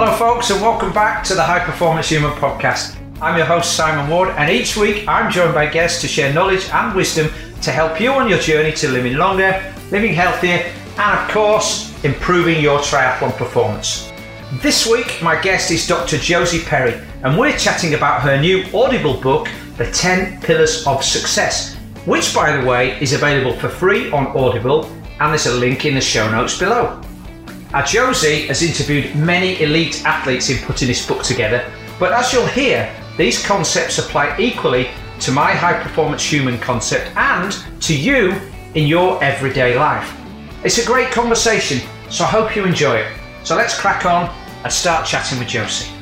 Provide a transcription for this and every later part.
Hello, folks, and welcome back to the High Performance Human Podcast. I'm your host, Simon Ward, and each week I'm joined by guests to share knowledge and wisdom to help you on your journey to living longer, living healthier, and of course, improving your triathlon performance. This week, my guest is Dr. Josie Perry, and we're chatting about her new Audible book, The 10 Pillars of Success, which, by the way, is available for free on Audible, and there's a link in the show notes below. Now, Josie has interviewed many elite athletes in putting this book together, but as you'll hear, these concepts apply equally to my high performance human concept and to you in your everyday life. It's a great conversation, so I hope you enjoy it. So let's crack on and start chatting with Josie.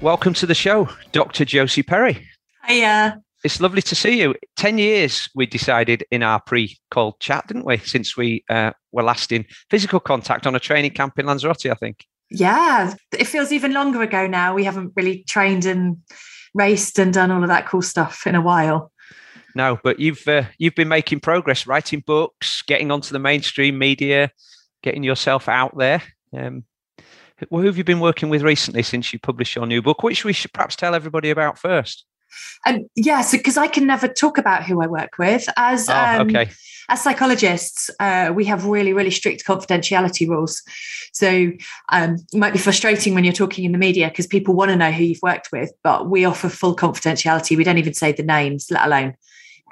Welcome to the show, Dr. Josie Perry. Hiya it's lovely to see you. 10 years we decided in our pre called chat, didn't we? Since we uh, were last in physical contact on a training camp in Lanzarote, I think. Yeah, it feels even longer ago now. We haven't really trained and raced and done all of that cool stuff in a while. No, but you've uh, you've been making progress, writing books, getting onto the mainstream media, getting yourself out there. Um, who have you been working with recently since you published your new book, which we should perhaps tell everybody about first? And yes, because I can never talk about who I work with. As oh, um, okay. as psychologists, uh, we have really, really strict confidentiality rules. So um, it might be frustrating when you're talking in the media because people want to know who you've worked with, but we offer full confidentiality. We don't even say the names, let alone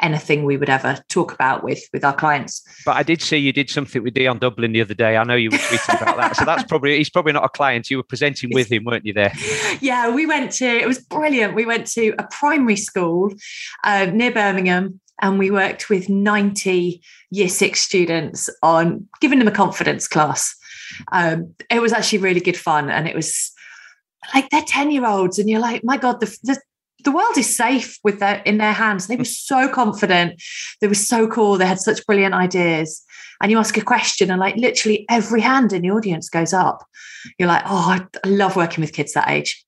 anything we would ever talk about with with our clients. But I did see you did something with Dion Dublin the other day. I know you were tweeting about that. So that's probably he's probably not a client. You were presenting with him, weren't you? There. Yeah, we went to. It was brilliant. We went to a primary school uh, near Birmingham. And we worked with 90 year six students on giving them a confidence class. Um, it was actually really good fun. And it was like they're 10 year olds and you're like my god the, the, the world is safe with their in their hands. They were so confident. They were so cool. They had such brilliant ideas. And you ask a question, and like literally every hand in the audience goes up. You're like, oh, I love working with kids that age.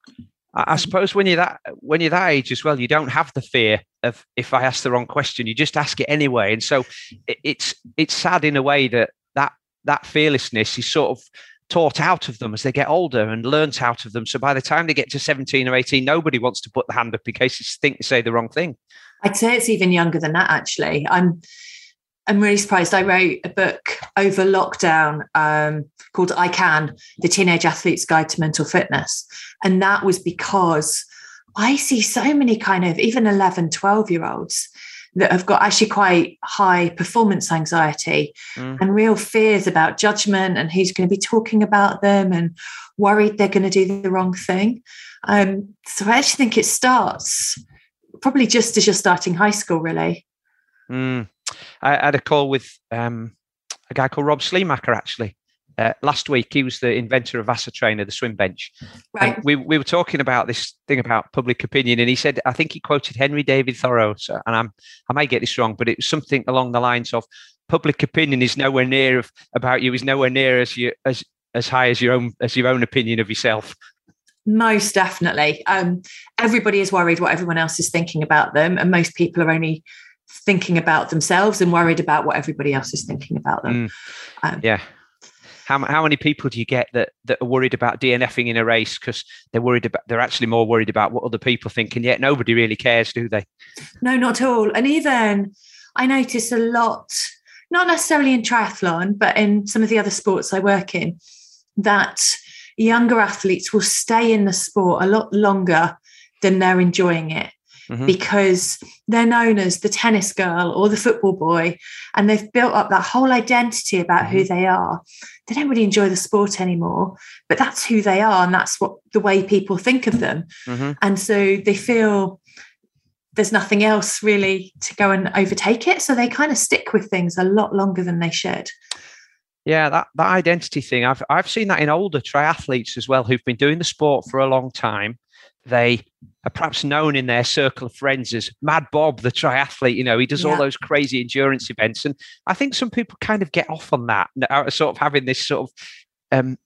I suppose when you're that when you're that age as well, you don't have the fear of if I ask the wrong question, you just ask it anyway. And so it's it's sad in a way that that that fearlessness is sort of taught out of them as they get older and learnt out of them. So by the time they get to 17 or 18, nobody wants to put the hand up in case they think they say the wrong thing. I'd say it's even younger than that, actually. I'm I'm really surprised. I wrote a book over lockdown um, called I Can, The Teenage Athlete's Guide to Mental Fitness. And that was because I see so many kind of even 11, 12 year olds that have got actually quite high performance anxiety mm. and real fears about judgment and who's going to be talking about them and worried they're going to do the wrong thing. Um, so I actually think it starts probably just as you're starting high school, really. Mm. I had a call with um, a guy called Rob Sleamaker actually uh, last week, he was the inventor of Trainer, the swim bench. Right. And we, we were talking about this thing about public opinion, and he said, I think he quoted Henry David Thoreau, so, and I'm, I might get this wrong, but it was something along the lines of public opinion is nowhere near of, about you, is nowhere near as you as as high as your own as your own opinion of yourself. Most definitely. Um, everybody is worried what everyone else is thinking about them, and most people are only thinking about themselves and worried about what everybody else is thinking about them. Mm. Um, yeah, how, how many people do you get that that are worried about DNFing in a race because they're worried about they're actually more worried about what other people think, and yet nobody really cares, do they? No, not at all. And even I notice a lot, not necessarily in triathlon, but in some of the other sports I work in, that younger athletes will stay in the sport a lot longer than they're enjoying it mm-hmm. because they're known as the tennis girl or the football boy, and they've built up that whole identity about mm-hmm. who they are. They don't really enjoy the sport anymore, but that's who they are, and that's what the way people think of them. Mm-hmm. And so they feel there's nothing else really to go and overtake it. So they kind of stick with things a lot longer than they should. Yeah, that, that identity thing. I've I've seen that in older triathletes as well who've been doing the sport for a long time they are perhaps known in their circle of friends as Mad Bob, the triathlete. You know, he does yeah. all those crazy endurance events. And I think some people kind of get off on that, sort of having this sort of um,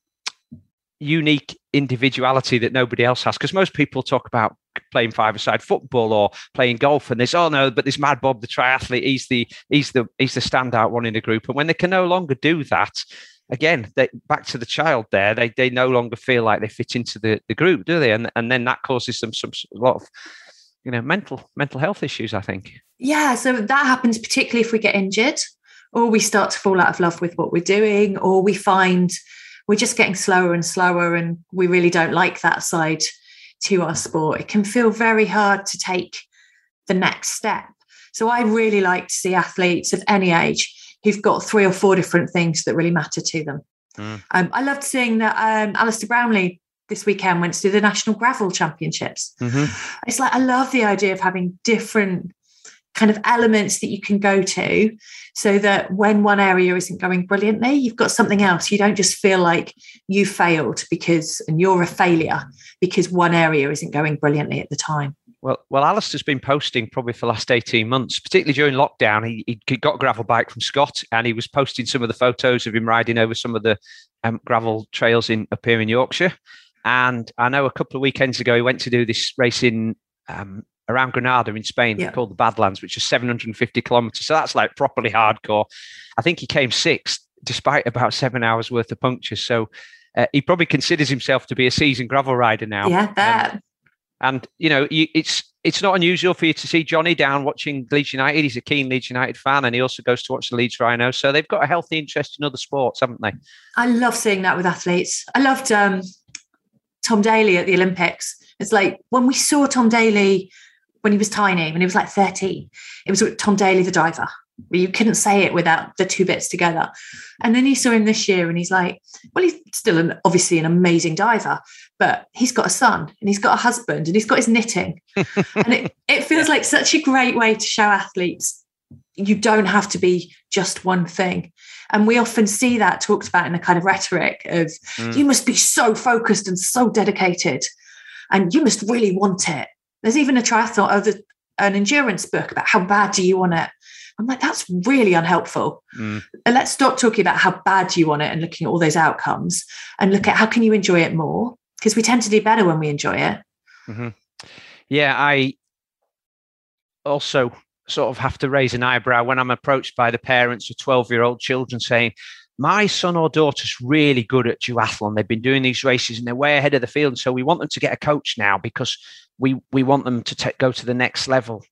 unique individuality that nobody else has. Because most people talk about playing five-a-side football or playing golf, and there's oh no, but this Mad Bob, the triathlete, he's the he's the he's the standout one in the group. And when they can no longer do that, again, they, back to the child there, they they no longer feel like they fit into the, the group, do they? And and then that causes them some a lot of you know mental mental health issues. I think. Yeah, so that happens particularly if we get injured, or we start to fall out of love with what we're doing, or we find we're just getting slower and slower, and we really don't like that side to our sport. It can feel very hard to take the next step. So I really like to see athletes of any age who've got three or four different things that really matter to them. Mm. Um, I loved seeing that um, Alistair Brownlee this weekend went to the National Gravel Championships. Mm-hmm. It's like I love the idea of having different kind of elements that you can go to so that when one area isn't going brilliantly, you've got something else. You don't just feel like you failed because and you're a failure because one area isn't going brilliantly at the time. Well, well, Alistair's been posting probably for the last 18 months, particularly during lockdown. He, he got a gravel bike from Scott and he was posting some of the photos of him riding over some of the um, gravel trails in up here in Yorkshire. And I know a couple of weekends ago, he went to do this race in um, around Granada in Spain yeah. called the Badlands, which is 750 kilometers. So that's like properly hardcore. I think he came sixth despite about seven hours worth of punctures. So uh, he probably considers himself to be a seasoned gravel rider now. Yeah, that. Um, and you know, you, it's it's not unusual for you to see Jonny down watching Leeds United. He's a keen Leeds United fan, and he also goes to watch the Leeds Rhino. So they've got a healthy interest in other sports, haven't they? I love seeing that with athletes. I loved um, Tom Daley at the Olympics. It's like when we saw Tom Daley when he was tiny, when he was like 13, it was Tom Daley, the diver. You couldn't say it without the two bits together. And then you saw him this year and he's like, well, he's still an, obviously an amazing diver, but he's got a son and he's got a husband and he's got his knitting. and it, it feels like such a great way to show athletes you don't have to be just one thing. And we often see that talked about in a kind of rhetoric of mm. you must be so focused and so dedicated and you must really want it. There's even a triathlon, of an endurance book about how bad do you want it. I'm like, that's really unhelpful. Mm. And let's stop talking about how bad you want it and looking at all those outcomes and look at how can you enjoy it more? Because we tend to do better when we enjoy it. Mm-hmm. Yeah, I also sort of have to raise an eyebrow when I'm approached by the parents of 12 year old children saying, my son or daughter's really good at duathlon. They've been doing these races and they're way ahead of the field. So we want them to get a coach now because we we want them to t- go to the next level.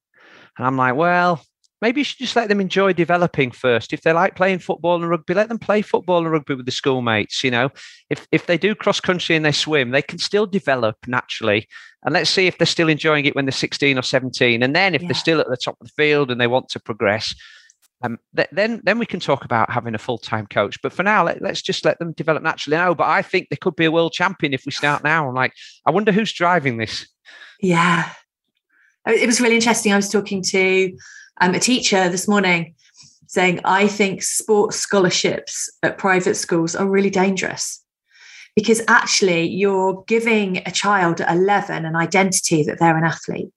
And I'm like, well, maybe you should just let them enjoy developing first. If they like playing football and rugby, let them play football and rugby with the schoolmates. You know, if if they do cross country and they swim, they can still develop naturally. And let's see if they're still enjoying it when they're 16 or 17. And then if yeah. they're still at the top of the field and they want to progress, um, th- then then we can talk about having a full time coach. But for now, let, us just let them develop naturally. No, but I think they could be a world champion if we start now. I'm like, I wonder who's driving this. Yeah, it was really interesting. I was talking to um, a teacher this morning saying, I think sports scholarships at private schools are really dangerous because actually you're giving a child at 11 an identity that they're an athlete.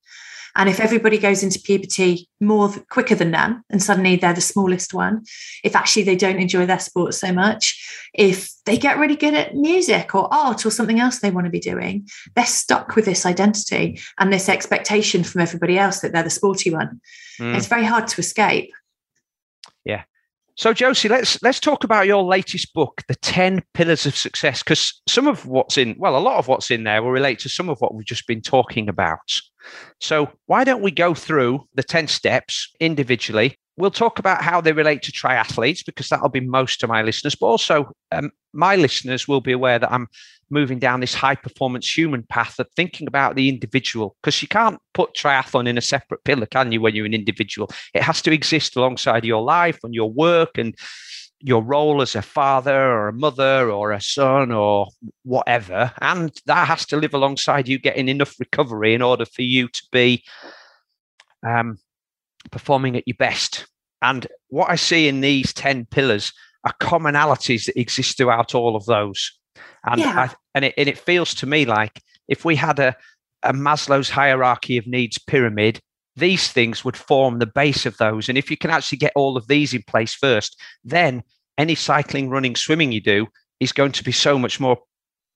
And if everybody goes into puberty more quicker than them, and suddenly they're the smallest one, if actually they don't enjoy their sport so much, if they get really good at music or art or something else they want to be doing, they're stuck with this identity and this expectation from everybody else that they're the sporty one. Mm. It's very hard to escape. Yeah. So Josie, let's let's talk about your latest book, The 10 Pillars of Success, because some of what's in, well, a lot of what's in there will relate to some of what we've just been talking about. So why don't we go through the 10 steps individually we'll talk about how they relate to triathletes because that'll be most of my listeners, but also um, my listeners will be aware that I'm moving down this high performance human path of thinking about the individual because you can't put triathlon in a separate pillar, can you, when you're an individual? It has to exist alongside your life and your work and your role as a father or a mother or a son or whatever. And that has to live alongside you getting enough recovery in order for you to be um, performing at your best. And what I see in these 10 pillars are commonalities that exist throughout all of those. And, yeah. I, and, it, and it feels to me like if we had a, a Maslow's hierarchy of needs pyramid, these things would form the base of those. And if you can actually get all of these in place first, then any cycling, running, swimming you do is going to be so much more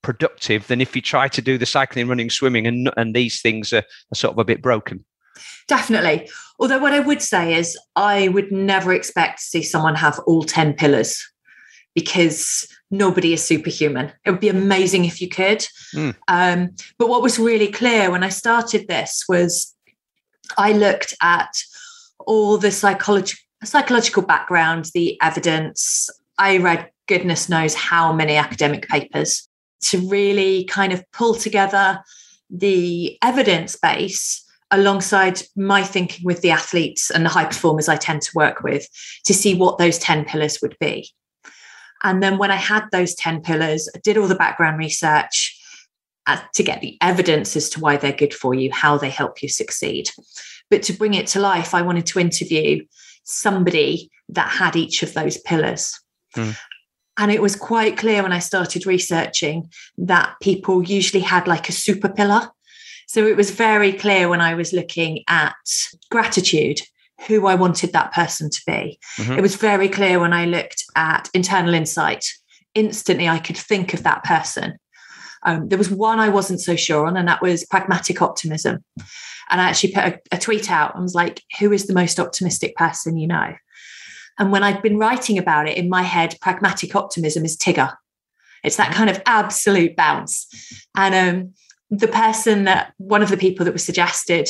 productive than if you try to do the cycling, running, swimming, and, and these things are, are sort of a bit broken. Definitely. Although, what I would say is, I would never expect to see someone have all 10 pillars because nobody is superhuman. It would be amazing if you could. Mm. Um, but what was really clear when I started this was I looked at all the psychology, psychological background, the evidence. I read goodness knows how many academic papers to really kind of pull together the evidence base alongside my thinking with the athletes and the high performers I tend to work with to see what those 10 pillars would be. And then when I had those 10 pillars, I did all the background research uh, to get the evidence as to why they're good for you, how they help you succeed. But to bring it to life, I wanted to interview somebody that had each of those pillars. Mm. And it was quite clear when I started researching that people usually had like a super pillar. So it was very clear when I was looking at gratitude who I wanted that person to be. Mm-hmm. It was very clear when I looked at internal insight. Instantly, I could think of that person. Um, there was one I wasn't so sure on, and that was pragmatic optimism. And I actually put a, a tweet out and was like, Who is the most optimistic person you know? And when I'd been writing about it in my head, pragmatic optimism is Tigger. It's that kind of absolute bounce. And um, the person that one of the people that was suggested,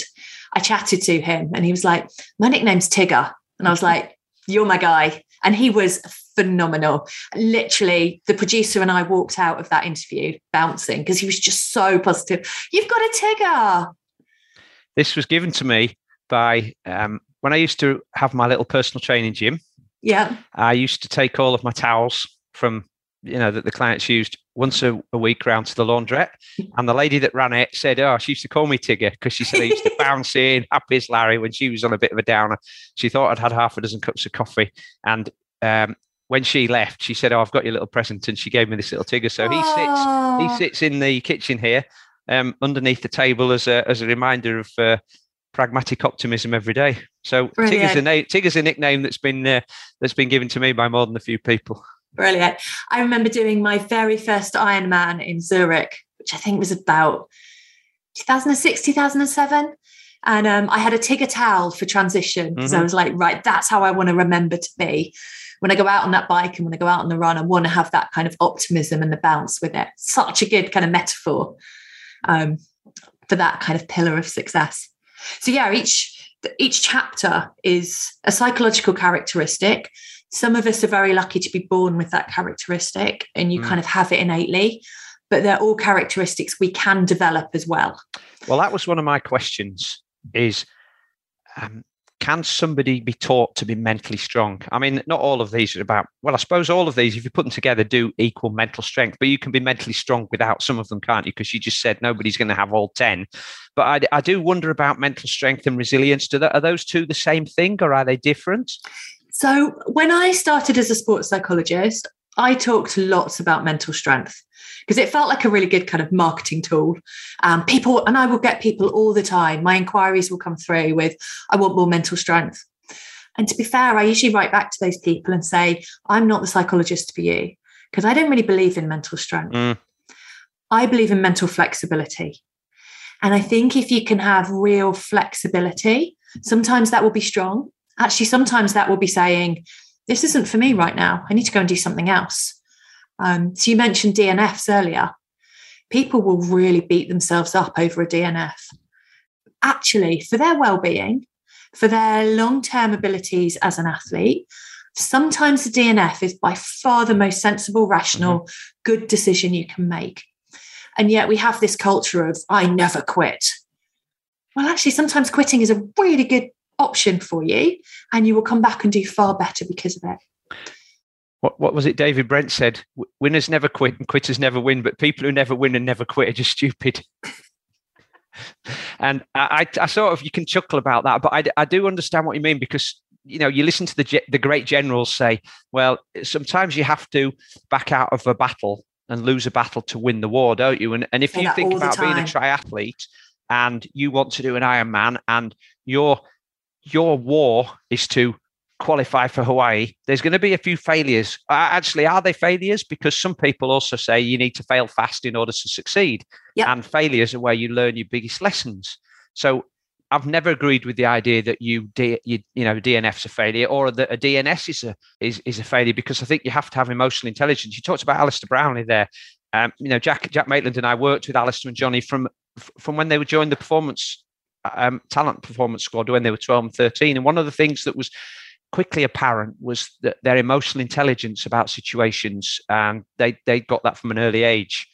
I chatted to him and he was like, My nickname's Tigger. And I was like, You're my guy. And he was phenomenal. Literally, the producer and I walked out of that interview bouncing because he was just so positive. You've got a Tigger. This was given to me by um, when I used to have my little personal training gym. Yeah. I used to take all of my towels from, you know, that the clients used once a, a week round to the laundrette. And the lady that ran it said, Oh, she used to call me Tigger because she said I used to bounce in, happy as Larry when she was on a bit of a downer. She thought I'd had half a dozen cups of coffee. And um, when she left, she said, "Oh, I've got your little present," and she gave me this little Tigger. So he sits, he sits in the kitchen here, um, underneath the table as a as a reminder of uh, pragmatic optimism every day. So Tigger's a, na- Tigger's a nickname that's been uh, that's been given to me by more than a few people. Brilliant. I remember doing my very first Ironman in Zurich, which I think was about 2006, 2007. And um, I had a Tigger towel for transition because mm-hmm. I was like, right, that's how I want to remember to be. When I go out on that bike and when I go out on the run, I want to have that kind of optimism and the bounce with it. Such a good kind of metaphor um, for that kind of pillar of success. So yeah, each each chapter is a psychological characteristic. Some of us are very lucky to be born with that characteristic, and you mm. kind of have it innately. But they're all characteristics we can develop as well. Well, that was one of my questions. Is um, can somebody be taught to be mentally strong? I mean, not all of these are about, well, I suppose all of these, if you put them together, do equal mental strength, but you can be mentally strong without some of them, can't you? Because you just said nobody's going to have all 10. But I, I do wonder about mental strength and resilience. Do that, are those two the same thing or are they different? So, when I started as a sports psychologist, I talked lots about mental strength because it felt like a really good kind of marketing tool. Um, people, and I will get people all the time. My inquiries will come through with, I want more mental strength. And to be fair, I usually write back to those people and say, I'm not the psychologist for you because I don't really believe in mental strength. Mm. I believe in mental flexibility. And I think if you can have real flexibility, sometimes that will be strong. Actually, sometimes that will be saying, This isn't for me right now. I need to go and do something else. Um, so you mentioned DNFs earlier. People will really beat themselves up over a DNF. Actually, for their well-being, for their long-term abilities as an athlete, sometimes the DNF is by far the most sensible, rational, mm-hmm. good decision you can make. And yet we have this culture of I never quit. Well, actually, sometimes quitting is a really good option for you, and you will come back and do far better because of it what, what was it David Brent said? Winners never quit and quitters never win, but people who never win and never quit are just stupid. and I, I, I, sort of, you can chuckle about that, but I, I do understand what you mean because, you know, you listen to the, the great generals say, well, sometimes you have to back out of a battle and lose a battle to win the war, don't you? And, and if you think about being a triathlete and you want to do an Ironman and your your war is to qualify for Hawaii, there's going to be a few failures. Actually, are they failures? Because some people also say you need to fail fast in order to succeed. Yep. And failures are where you learn your biggest lessons. So I've never agreed with the idea that you, D, you, you know, DNF's a failure or that a DNS is a is, is a failure because I think you have to have emotional intelligence. You talked about Alistair Brownlee there. Um, you know, Jack Jack Maitland and I worked with Alistair and Jonny from from when they were joined the performance um, talent performance squad when they were 12 and 13. And one of the things that was quickly apparent was that their emotional intelligence about situations, and they they got that from an early age.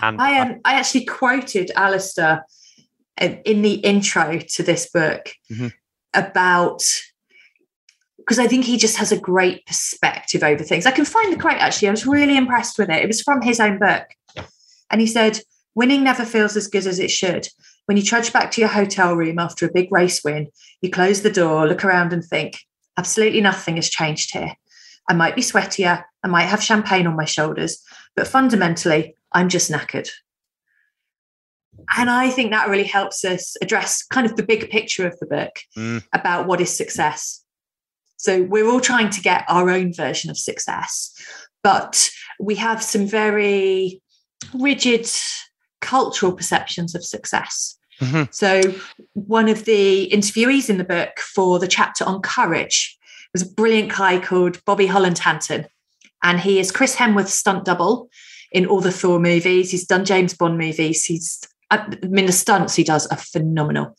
And I um, I actually quoted Alistair in the intro to this book mm-hmm. about because I think he just has a great perspective over things. I can find the quote actually. I was really impressed with it. It was from his own book. And he said, Winning never feels as good as it should. When you trudge back to your hotel room after a big race win, you close the door, look around, and think, absolutely nothing has changed here. I might be sweatier, I might have champagne on my shoulders, but fundamentally, I'm just knackered. And I think that really helps us address kind of the big picture of the book mm. about what is success. So we're all trying to get our own version of success, but we have some very rigid cultural perceptions of success. Mm-hmm. So, one of the interviewees in the book for the chapter on courage was a brilliant guy called Bobby Holland Hanton. And he is Chris Hemsworth's stunt double in all the Thor movies. He's done James Bond movies. He's, I mean, the stunts he does are phenomenal.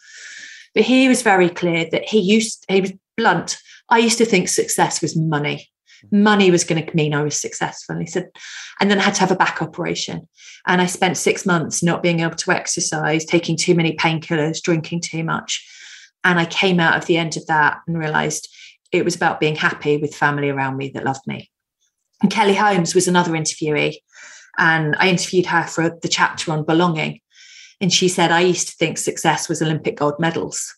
But he was very clear that he used, he was blunt. I used to think success was money money was going to mean I was successful. And he said, and then I had to have a back operation. And I spent six months not being able to exercise, taking too many painkillers, drinking too much. And I came out of the end of that and realized it was about being happy with family around me that loved me. And Kelly Holmes was another interviewee. And I interviewed her for the chapter on belonging. And she said, I used to think success was Olympic gold medals.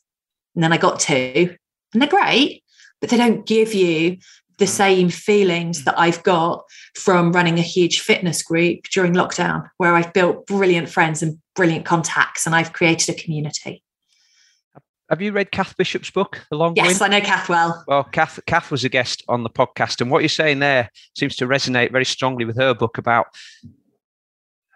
And then I got two, and they're great, but they don't give you the same feelings mm. that I've got from running a huge fitness group during lockdown, where I've built brilliant friends and brilliant contacts, and I've created a community. Have you read Cath Bishop's book, The Long Yes, Win? I know Cath well. Well, Cath, Cath was a guest on the podcast, and what you're saying there seems to resonate very strongly with her book about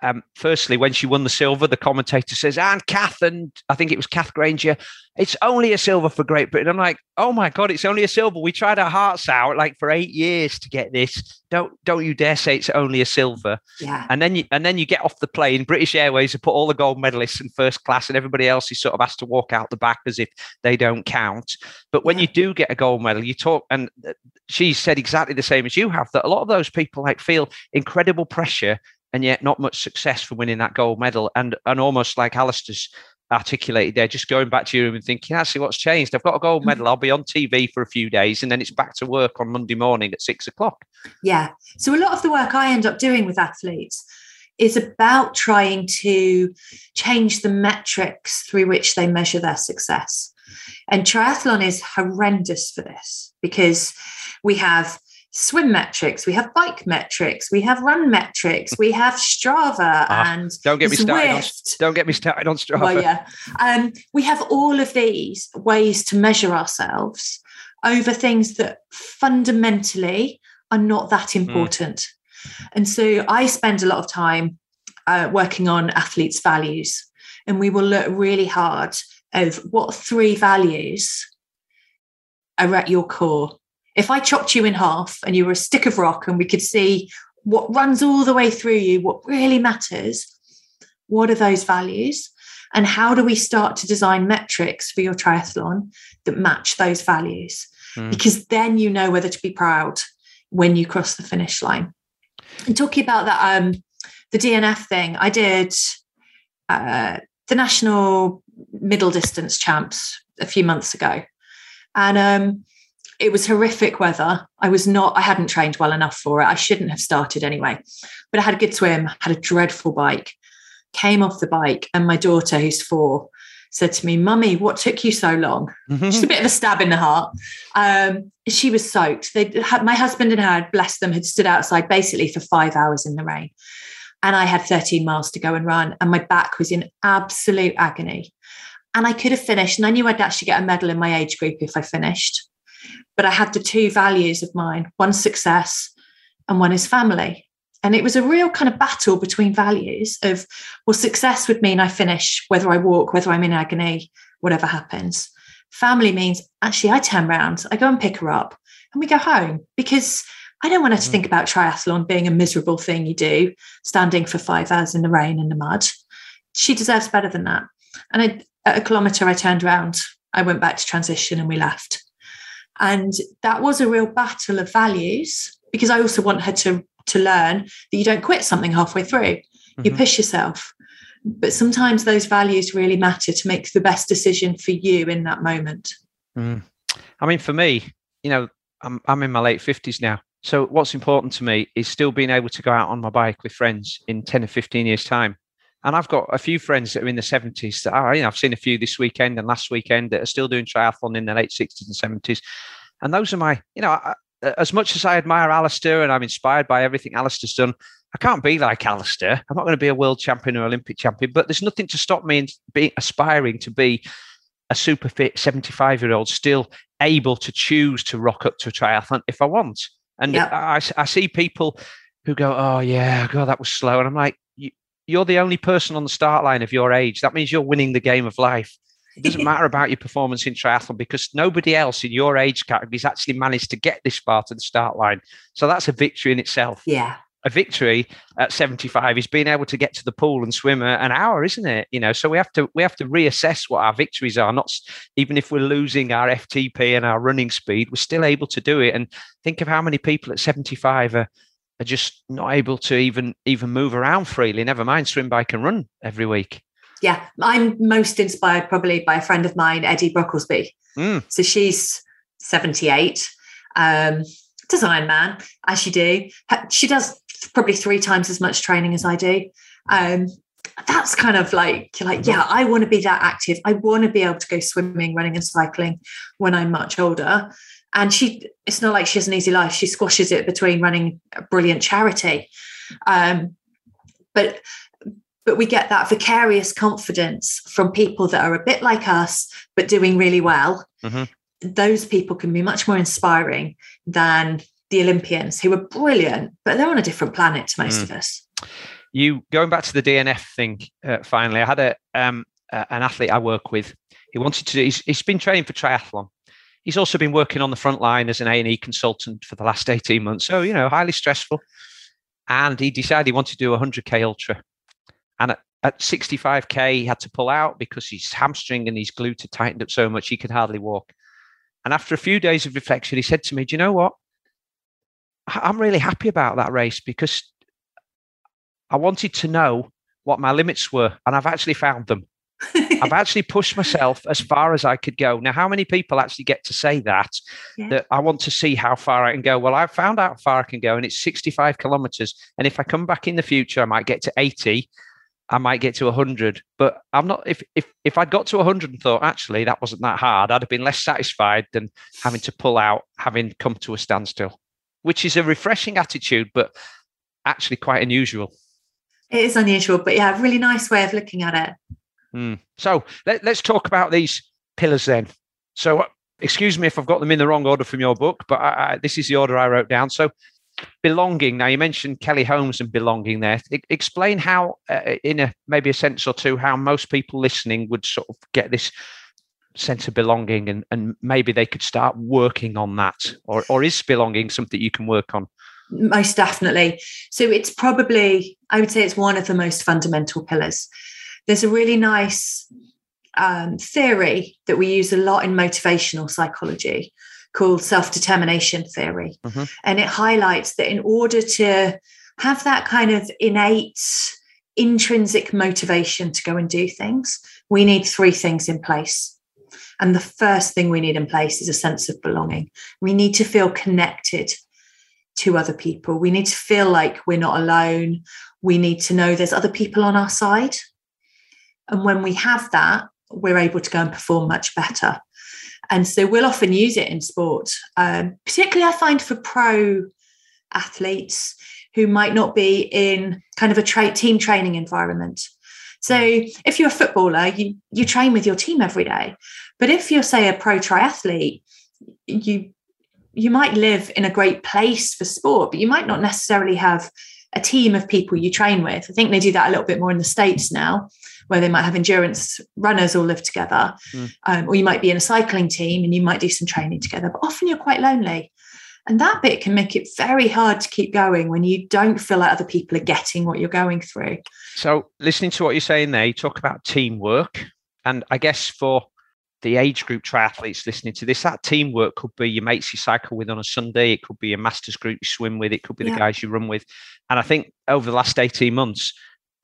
um, firstly, when she won the silver, the commentator says, and Cath, and I think it was Kath Grainger, it's only a silver for Great Britain. I'm like, oh my God, it's only a silver. We tried our hearts out like for eight years to get this. Don't don't you dare say it's only a silver. Yeah. And then you and then you get off the plane, British Airways have put all the gold medalists in first class, and everybody else is sort of asked to walk out the back as if they don't count. But when yeah. you do get a gold medal, you talk and she said exactly the same as you have, that a lot of those people like feel incredible pressure and yet not much success for winning that gold medal. And and almost like Alistair's articulated there, just going back to your room and thinking, actually, what's changed? I've got a gold medal. I'll be on TV for a few days, and then it's back to work on Monday morning at six o'clock. Yeah. So a lot of the work I end up doing with athletes is about trying to change the metrics through which they measure their success. And triathlon is horrendous for this because we have swim metrics, we have bike metrics, we have run metrics, we have Strava ah, and don't get me started. On, don't get me started on Strava. Well, yeah, um, we have all of these ways to measure ourselves over things that fundamentally are not that hmm. important. Mm. And so I spend a lot of time uh, working on athletes' values, and we will look really hard of what three values are at your core if I chopped you in half and you were a stick of rock and we could see what runs all the way through you, what really matters, what are those values? And how do we start to design metrics for your triathlon that match those values? Mm. Because then you know whether to be proud when you cross the finish line. And talking about that, um, the DNF thing, I did uh, the national middle distance champs a few months ago. And um, it was horrific weather. I was not, I hadn't trained well enough for it. I shouldn't have started anyway. But I had a good swim, had a dreadful bike, came off the bike, and my daughter, who's four, said to me, Mummy, what took you so long? Just a bit of a stab in the heart. Um, she was soaked. They had, my husband and her, bless them, had stood outside basically for five hours in the rain. And I had 13 miles to go and run, and my back was in absolute agony. And I could have finished, and I knew I'd actually get a medal in my age group if I finished but I had the two values of mine one success and one is family. And it was a real kind of battle between values of, well, success would mean I finish, whether I walk, whether I'm in agony, whatever happens. Family means actually I turn around, I go and pick her up, and we go home because I don't want her to mm. think about triathlon being a miserable thing you do, standing for five hours in the rain and the mud. She deserves better than that. And I, at a kilometre, I turned around, I went back to transition, and we left. And that was a real battle of values because I also want her to to learn that you don't quit something halfway through. Mm-hmm. You push yourself. But sometimes those values really matter to make the best decision for you in that moment. Mm. I mean, for me, you know, I'm I'm in my late fifties now. So what's important to me is still being able to go out on my bike with friends in 10 or 15 years time. And I've got a few friends that are in the 70s that are, you know, I've seen a few this weekend and last weekend that are still doing triathlon in the late 60s and 70s. And those are my, you know, I, as much as I admire Alistair and I'm inspired by everything Alistair's done, I can't be like Alistair. I'm not going to be a world champion or Olympic champion, but there's nothing to stop me in being aspiring to be a super fit 75 year old still able to choose to rock up to a triathlon if I want. And yep. I, I see people who go, Oh, yeah, God, that was slow. And I'm like, You're the only person on the start line of your age. That means you're winning the game of life. It doesn't matter about your performance in triathlon because nobody else in your age category has actually managed to get this far to the start line. So that's a victory in itself. Yeah. A victory at 75 is being able to get to the pool and swim an hour, isn't it? You know, so we have to we have to reassess what our victories are. Not even if we're losing our FTP and our running speed, we're still able to do it. And think of how many people at 75 are are just not able to even even move around freely. Never mind swim, bike, and run every week yeah, I'm most inspired probably by a friend of mine, Eddie Brocklesby. Mm. So she's 78, um, does Ironman, as you do. She does probably three times as much training as I do. Um, that's kind of like you're like yeah i want to be that active i want to be able to go swimming running and cycling when i'm much older and she it's not like she has an easy life. She squashes it between running a brilliant charity. Um, but but we get that vicarious confidence from people that are a bit like us but doing really well. Mm-hmm. those people can be much more inspiring than the olympians who are brilliant but they're on a different planet to most mm. of us. You going back to the dnf thing uh, finally i had a um, uh, an athlete i work with. He wanted to he's, he's been training for triathlon he's also been working on the front line as an a&e consultant for the last 18 months so you know highly stressful and he decided he wanted to do a 100k ultra and at, at 65k, he had to pull out because his hamstring and his glute had tightened up so much he could hardly walk. And after a few days of reflection, he said to me, Do you know what? I'm really happy about that race because I wanted to know what my limits were, and I've actually found them. I've actually pushed myself as far as I could go. Now, how many people actually get to say that? Yeah. That I want to see how far I can go. Well, I've found out how far I can go, and it's 65 kilometers. And if I come back in the future, I might get to 80, I might get to 100. But I'm not, if, if, if I'd got to 100 and thought, actually, that wasn't that hard, I'd have been less satisfied than having to pull out, having come to a standstill, which is a refreshing attitude, but actually quite unusual. It is unusual, but yeah, a really nice way of looking at it. Mm. So let, let's talk about these pillars then. So, excuse me if I've got them in the wrong order from your book, but I, I, this is the order I wrote down. So, belonging. Now you mentioned Kelly Holmes and belonging there. I, explain how, uh, in a maybe a sense or two, how most people listening would sort of get this sense of belonging, and and maybe they could start working on that, or or is belonging something you can work on? Most definitely. So it's probably I would say it's one of the most fundamental pillars. There's a really nice um, theory that we use a lot in motivational psychology called self determination theory. Mm-hmm. And it highlights that in order to have that kind of innate, intrinsic motivation to go and do things, we need three things in place. And the first thing we need in place is a sense of belonging. We need to feel connected to other people. We need to feel like we're not alone. We need to know there's other people on our side. And when we have that, we're able to go and perform much better. And so we'll often use it in sport, um, particularly I find for pro athletes who might not be in kind of a tra- team training environment. So if you're a footballer, you, you train with your team every day. But if you're, say, a pro triathlete, you you might live in a great place for sport, but you might not necessarily have a team of people you train with. I think they do that a little bit more in the States now, where they might have endurance runners all live together. Mm. Um, or you might be in a cycling team and you might do some training together, but often you're quite lonely. And that bit can make it very hard to keep going when you don't feel like other people are getting what you're going through. So, listening to what you're saying there, you talk about teamwork. And I guess for the age group triathletes listening to this, that teamwork could be your mates you cycle with on a Sunday, it could be your masters group you swim with, it could be yeah. the guys you run with. And I think over the last 18 months,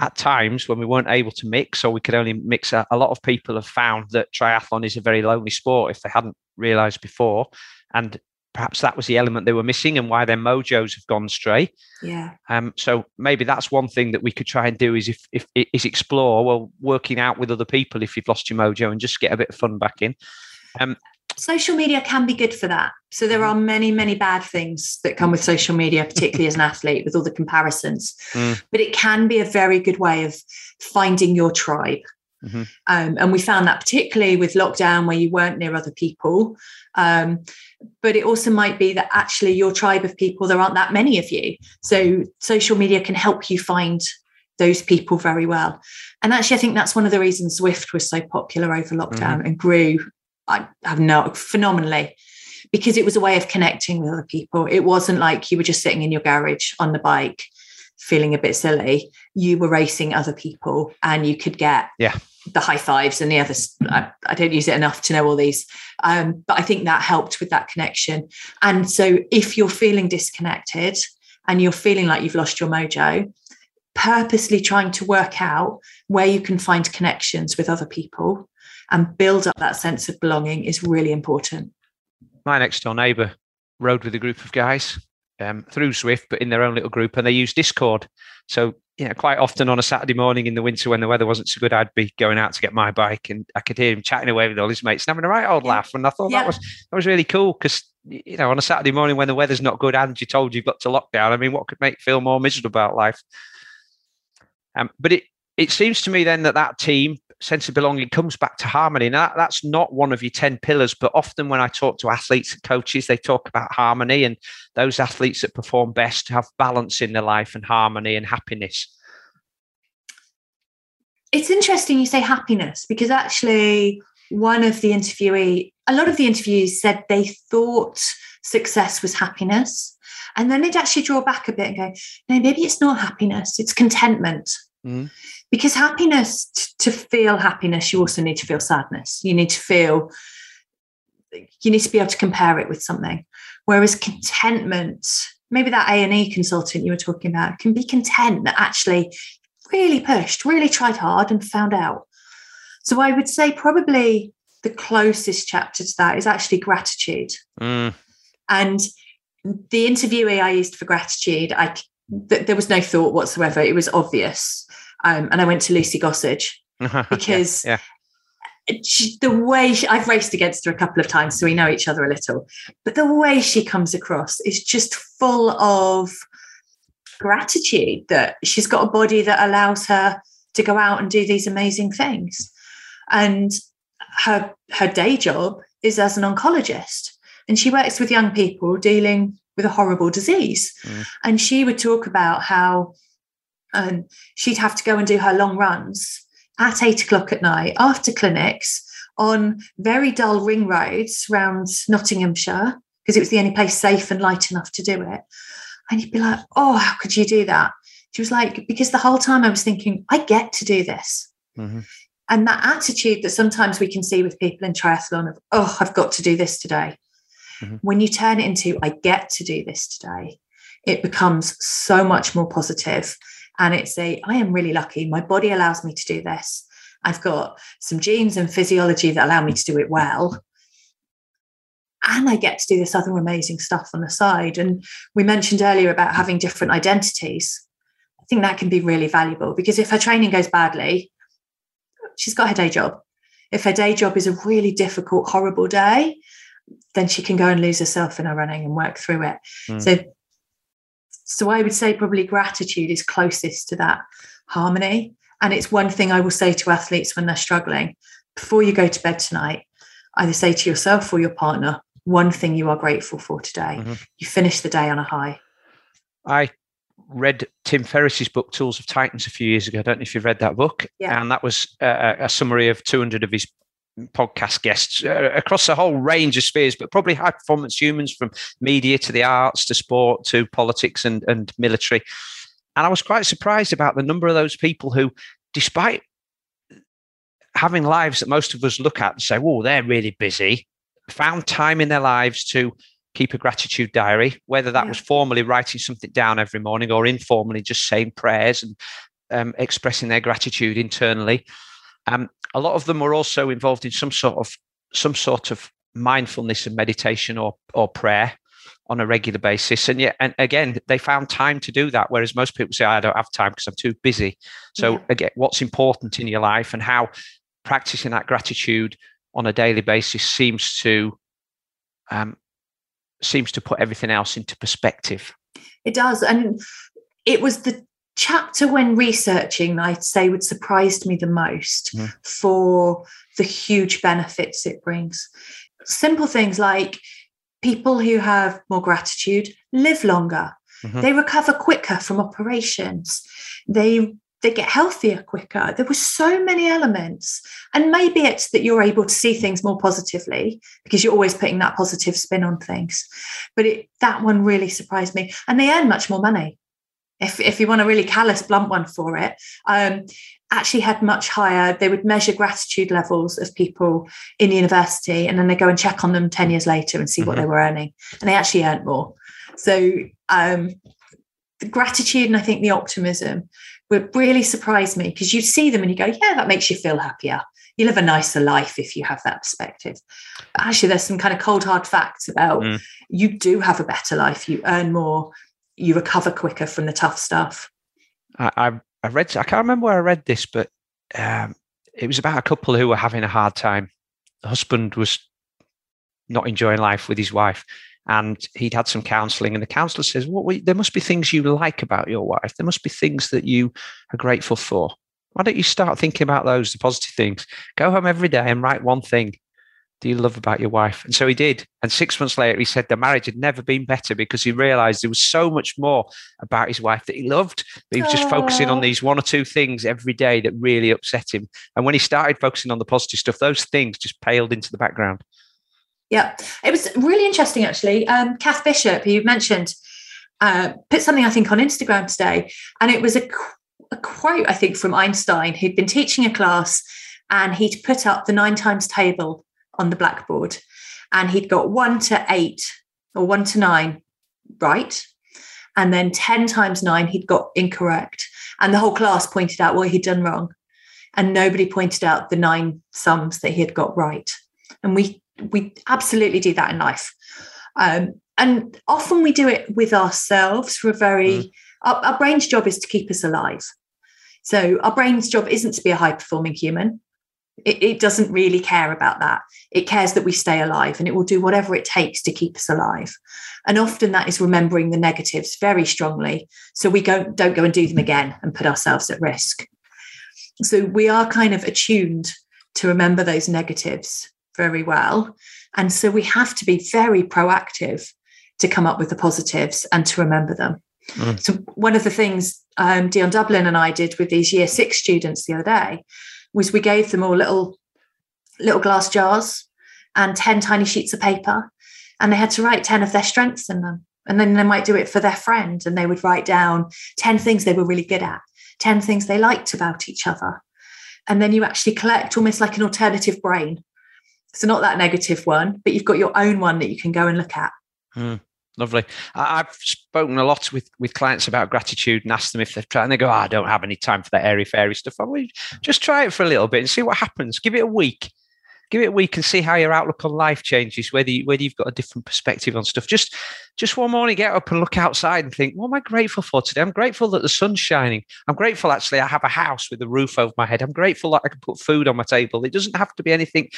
at times when we weren't able to mix or we could only mix a, a lot of people have found that triathlon is a very lonely sport if they hadn't realized before and perhaps that was the element they were missing and why their mojos have gone astray. Yeah. Um, so maybe that's one thing that we could try and do is if, if is explore well working out with other people if you've lost your mojo and just get a bit of fun back in. Um, social media can be good for that. So there are many, many bad things that come with social media, particularly as an athlete with all the comparisons. Mm. But it can be a very good way of finding your tribe. Mm-hmm. Um, and we found that particularly with lockdown where you weren't near other people. Um, but it also might be that actually your tribe of people, there aren't that many of you. So social media can help you find those people very well. And actually, I think that's one of the reasons Zwift was so popular over lockdown mm-hmm. and grew, I have no phenomenally, because it was a way of connecting with other people. It wasn't like you were just sitting in your garage on the bike feeling a bit silly. You were racing other people and you could get yeah the high fives and the others. I, I, don't use it enough to know all these, um, but I think that helped with that connection. And so, if you're feeling disconnected and you're feeling like you've lost your mojo, purposely trying to work out where you can find connections with other people and build up that sense of belonging is really important. My next door neighbour rode with a group of guys um, through Zwift, but in their own little group, and they use Discord. So you know, quite often on a Saturday morning in the winter when the weather wasn't so good, I'd be going out to get my bike, and I could hear him chatting away with all his mates and having a right old laugh. And I thought yeah. that was that was really cool because you know, on a Saturday morning when the weather's not good and you're told you've got to lockdown, I mean, what could make you feel more miserable about life? Um, but it it seems to me then that that team sense of belonging comes back to harmony. Now, that, that's not one of your 10 pillars, but often when I talk to athletes and coaches, they talk about harmony and those athletes that perform best have balance in their life and harmony and happiness. It's interesting you say happiness because actually, one of the interviewee, a lot of the interviews said they thought success was happiness. And then they'd actually draw back a bit and go, no, maybe it's not happiness, it's contentment. Mm because happiness to feel happiness you also need to feel sadness. You need to feel you need to be able to compare it with something. Whereas contentment maybe that a&e consultant you were talking about can be content that actually really pushed really tried hard and found out. So i would say probably the closest chapter to that is actually gratitude. Mm. and the interviewee i used for gratitude i th- there was no thought whatsoever. It was obvious um, and I went to Lucy Gossage because yeah, yeah. She, the way she, I've raced against her a couple of times, so we know each other a little, but the way she comes across is just full of gratitude that she's got a body that allows her to go out and do these amazing things. And her her day job is as an oncologist and she works with young people dealing with a horrible disease. Mm. And she would talk about how and she'd have to go and do her long runs at eight o'clock at night after clinics on very dull ring roads around Nottinghamshire because it was the only place safe and light enough to do it. And you'd be like, oh, how could you do that? She was like, because the whole time I was thinking, I get to do this. Mm-hmm. And that attitude that sometimes we can see with people in triathlon of, oh, I've got to do this today. Mm-hmm. When you turn it into, I get to do this today, it becomes so much more positive and it's a i am really lucky. My body allows me to do this. I've got some genes and physiology that allow me to do it well. And i get to do this other amazing stuff on the side. And we mentioned earlier about having different identities. I think that can be really valuable because if her training goes badly she's got her day job. If her day job is a really difficult horrible day then she can go and lose herself in her running and work through it. Mm. so so I would say probably gratitude is closest to that harmony. And it's one thing I will say to athletes when they're struggling before you go to bed tonight, either say to yourself or your partner, one thing you are grateful for today. Mm-hmm. You finish the day on a high. I read Tim Ferriss's book Tools of Titans a few years ago. I don't know if you've read that book, yeah. and that was uh, a summary of 200 of his podcast guests uh, across a whole range of spheres, but probably high performance humans from media to the arts to sport to politics and, and military. And I was quite surprised about the number of those people who, despite having lives that most of us look at and say, oh, they're really busy, found time in their lives to keep a gratitude diary, whether that yeah. was formally writing something down every morning or informally just saying prayers and um, expressing their gratitude internally. Um, a lot of them are also involved in some sort of some sort of mindfulness and meditation or or prayer on a regular basis. And yet, and again, they found time to do that. Whereas most people say, I don't have time because I'm too busy. So yeah. again, what's important in your life and how practicing that gratitude on a daily basis seems to um, seems to put everything else into perspective. It does, and it was the chapter when researching I'd say would surprised me the most mm. for the huge benefits it brings. Simple things like people who have more gratitude live longer. Mm-hmm. They recover quicker from operations. They they get healthier quicker. There were so many elements. And maybe it's that you're able to see things more positively because you're always putting that positive spin on things. But it, that one really surprised me. And they earn much more money if, if you want a really callous, blunt one for it, um, actually had much higher. They would measure gratitude levels of people in university, and then they go and check on them 10 years later and see mm-hmm. what they were earning. And they actually earned more. So um, the gratitude and I think the optimism would really surprise me because you see them and you go, yeah, that makes you feel happier. You live a nicer life if you have that perspective. But actually, there's some kind of cold hard facts about mm. you do have a better life, you earn more, you recover quicker from the tough stuff. I, I, I read, I can't remember where I read this, but um, it was about a couple who were having a hard time. The husband was not enjoying life with his wife, and he'd had some counselling. And the counsellor says, "Well, there must be things you like about your wife. There must be things that you are grateful for. Why don't you start thinking about those, the positive things? Go home every day and write one thing do you love about your wife? And so he did. And six months later, he said the marriage had never been better because he realized there was so much more about his wife that he loved. But he was just Aww. focusing on these one or two things every day that really upset him. And when he started focusing on the positive stuff, those things just paled into the background. Yeah, it was really interesting actually. Um, Cath Bishop, who you mentioned, uh, put something I think on Instagram today, and it was a, a quote I think from Einstein, who'd been teaching a class, and he'd put up the nine times table on the blackboard and he'd got one to eight or one to nine right. And then 10 times nine, he'd got incorrect. And the whole class pointed out what he'd done wrong. And nobody pointed out the nine sums that he had got right. And we we absolutely do that in life. Um, and often we do it with ourselves for a very mm. our, our brain's job is to keep us alive. So our brain's job isn't to be a high performing human. It, it, doesn't really care about that. It cares that we stay alive and it will do whatever it takes to keep us alive. And often that is remembering the negatives very strongly. So we go, don't go and do them again and put ourselves at risk. So we are kind of attuned to remember those negatives very well. And so we have to be very proactive to come up with the positives and to remember them. Mm. So one of the things um, Dion Dublin and I did with these year six students the other day was we gave them all little little glass jars and 10 tiny sheets of paper and they had to write 10 of their strengths in them. And then they might do it for their friend and they would write down 10 things they were really good at 10 things they liked about each other. And then you actually collect almost like an alternative brain. So not that negative one but you've got your own one that you can go and look at. Mm. Lovely. I've spoken a lot with, with clients about gratitude and asked them if they've tried, and they go, oh, I don't have any time for that airy fairy stuff. I mean, just try it for a little bit and see what happens. Give it a week. Give it a week and see how your outlook on life changes, whether you, whether you've got a different perspective on stuff. Just just one morning, get up and look outside and think, what am I grateful for today? I'm grateful that the sun's shining. I'm grateful actually I have a house with a roof over my head. I'm grateful that I can put food on my table. It doesn't have to be anything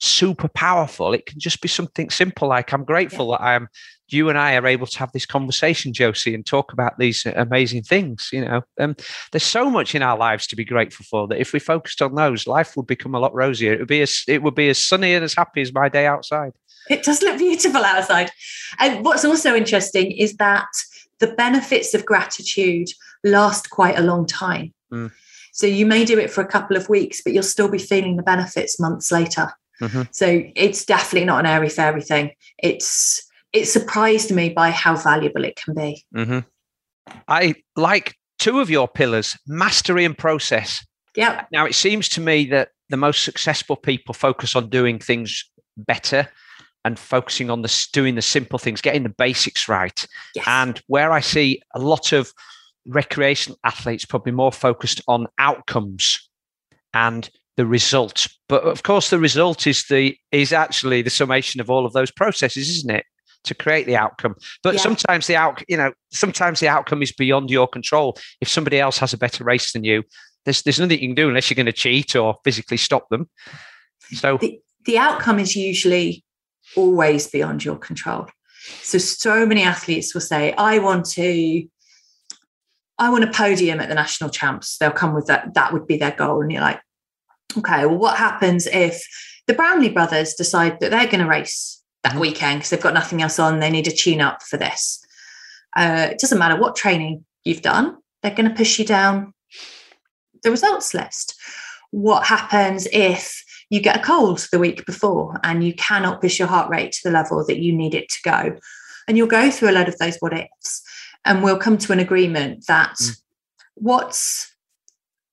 super powerful. It can just be something simple like I'm grateful yeah. that I'm you and I are able to have this conversation, Josie, and talk about these amazing things. You know, um, there's so much in our lives to be grateful for that if we focused on those, life would become a lot rosier. It would be as it would be as sunny and as happy as my day outside. It does look beautiful outside. And what's also interesting is that the benefits of gratitude last quite a long time. Mm. So you may do it for a couple of weeks, but you'll still be feeling the benefits months later. Mm-hmm. So it's definitely not an airy fairy thing. It's it surprised me by how valuable it can be. Mm-hmm. I like two of your pillars, mastery and process. Yeah. Now it seems to me that the most successful people focus on doing things better and focusing on the doing the simple things, getting the basics right. Yes. And where I see a lot of recreational athletes probably more focused on outcomes and the result. But of course, the result is the is actually the summation of all of those processes, isn't it? To create the outcome. But yeah. sometimes the out, you know, sometimes the outcome is beyond your control. If somebody else has a better race than you, there's there's nothing you can do unless you're going to cheat or physically stop them. So the, the outcome is usually always beyond your control. So so many athletes will say, I want to I want a podium at the national champs. They'll come with that. That would be their goal. And you're like, okay, well, what happens if the Brownlee brothers decide that they're going to race that mm-hmm. weekend because they've got nothing else on? They need a tune up for this. Uh, it doesn't matter what training you've done, they're going to push you down the results list. What happens if you get a cold the week before and you cannot push your heart rate to the level that you need it to go? And you'll go through a lot of those what ifs and we'll come to an agreement that mm. what's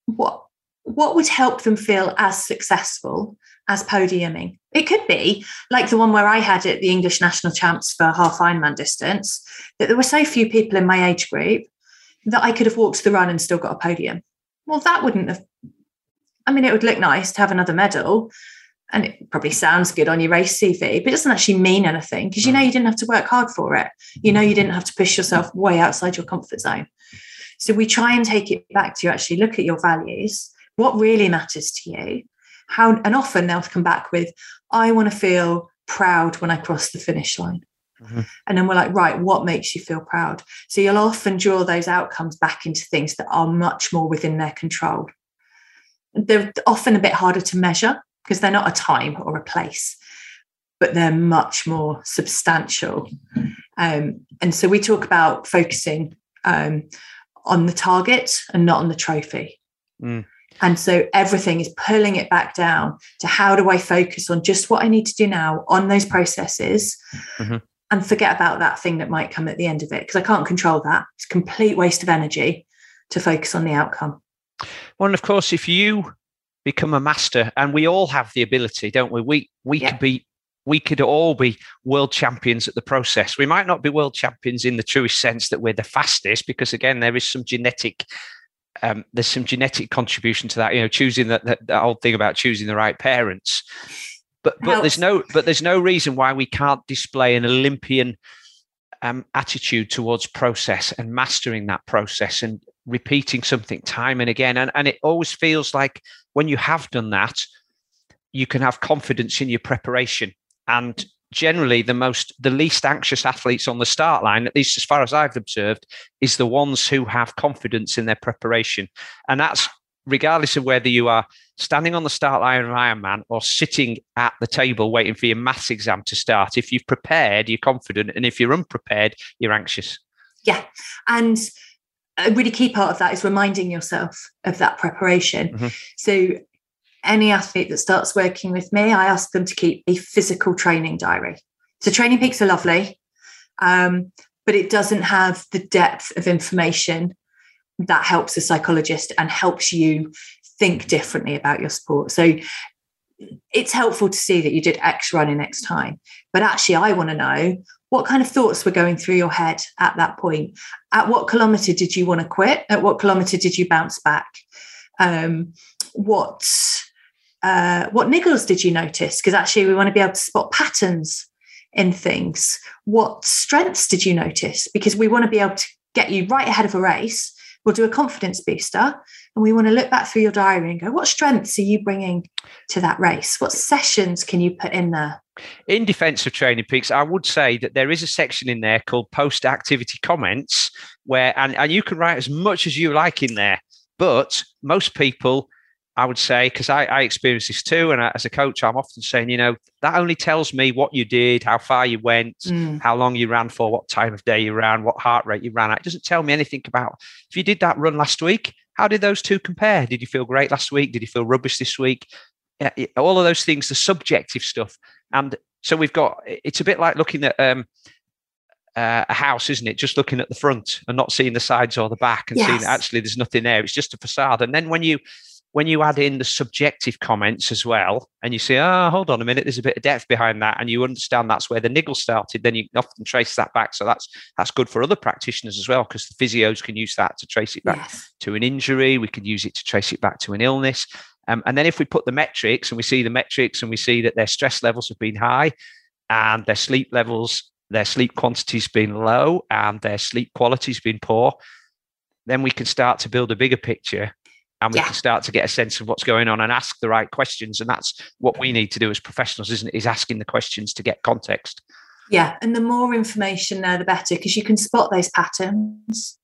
what what would help them feel as successful as podiuming it could be like the one where i had at the english national champs for half ironman distance that there were so few people in my age group that i could have walked the run and still got a podium well that wouldn't have i mean it would look nice to have another medal and it probably sounds good on your race CV, but it doesn't actually mean anything because you know mm. you didn't have to work hard for it. You know you didn't have to push yourself way outside your comfort zone. So we try and take it back to you actually look at your values, what really matters to you, how and often they'll come back with, I want to feel proud when I cross the finish line. Mm-hmm. And then we're like, right, what makes you feel proud? So you'll often draw those outcomes back into things that are much more within their control. They're often a bit harder to measure because they're not a time or a place, but they're much more substantial. Um, and so we talk about focusing um, on the target and not on the trophy. Mm. And so everything is pulling it back down to how do I focus on just what I need to do now on those processes mm-hmm. and forget about that thing that might come at the end of it because I can't control that. It's complete waste of energy to focus on the outcome. Well, and of course, if you become a master and we all have the ability don't we? We we yeah. could be we could all be world champions at the process. We might not be world champions in the truest sense that we're the fastest because again there is some genetic um, there's some genetic contribution to that you know choosing that, that, old thing about choosing the right parents. But but there's no but there's no reason why we can't display an olympian um, attitude towards process and mastering that process and repeating something time and again. And, and it always feels like when you have done that, you can have confidence in your preparation. And generally, the most, the least anxious athletes on the start line, at least as far as I've observed, is the ones who have confidence in their preparation. And that's regardless of whether you are standing on the start line of Ironman or sitting at the table waiting for your maths exam to start. If you've prepared, you're confident. And if you're unprepared, you're anxious. Yeah. And a really key part of that is reminding yourself of that preparation. Mm-hmm. So, any athlete that starts working with me, I ask them to keep a physical training diary. So, training peaks are lovely, um, but it doesn't have the depth of information that helps a psychologist and helps you think differently about your sport. So, it's helpful to see that you did X running next time, but actually, I want to know what kind of thoughts were going through your head at that point? At what kilometer did you want to quit? At what kilometer did you bounce back? Um, what uh, what niggles did you notice? Because actually we want to be able to spot patterns in things. What strengths did you notice? Because we want to be able to get you right ahead of a race we'll do a confidence booster and we want to look back through your diary and go what strengths are you bringing to that race? What sessions can you put in there? In defense of training peaks i would say that there is a section in there called post activity comments where and, and you can write as much as you like in there but most people I would say, because I, I experience this too. And as a coach, I'm often saying, you know, that only tells me what you did, how far you went, mm. how long you ran for, what time of day you ran, what heart rate you ran at. It doesn't tell me anything about if you did that run last week, how did those two compare? Did you feel great last week? Did you feel rubbish this week? Yeah, all of those things, the subjective stuff. And so we've got, it's a bit like looking at, um, uh, a house, isn't it? Just looking at the front and not seeing the sides or the back and yes. seeing actually there's nothing there. It's just a facade. And then when you when you add in the subjective comments as well, and you say, oh, hold on a minute, there's a bit of depth behind that, and you understand that's where the niggle started, then you often trace that back. So that's that's good for other practitioners as well, because the physios can use that to trace it back yes. to an injury. We can use it to trace it back to an illness. Um, and then if we put the metrics and we see the metrics and we see that their stress levels have been high and their sleep levels, their sleep quantity's been low and their sleep quality's been poor, then we can start to build a bigger picture and we yeah. can start to get a sense of what's going on and ask the right questions. And that's what we need to do as professionals, isn't it? Is asking the questions to get context. Yeah, and the more information there, the better, because you can spot those patterns.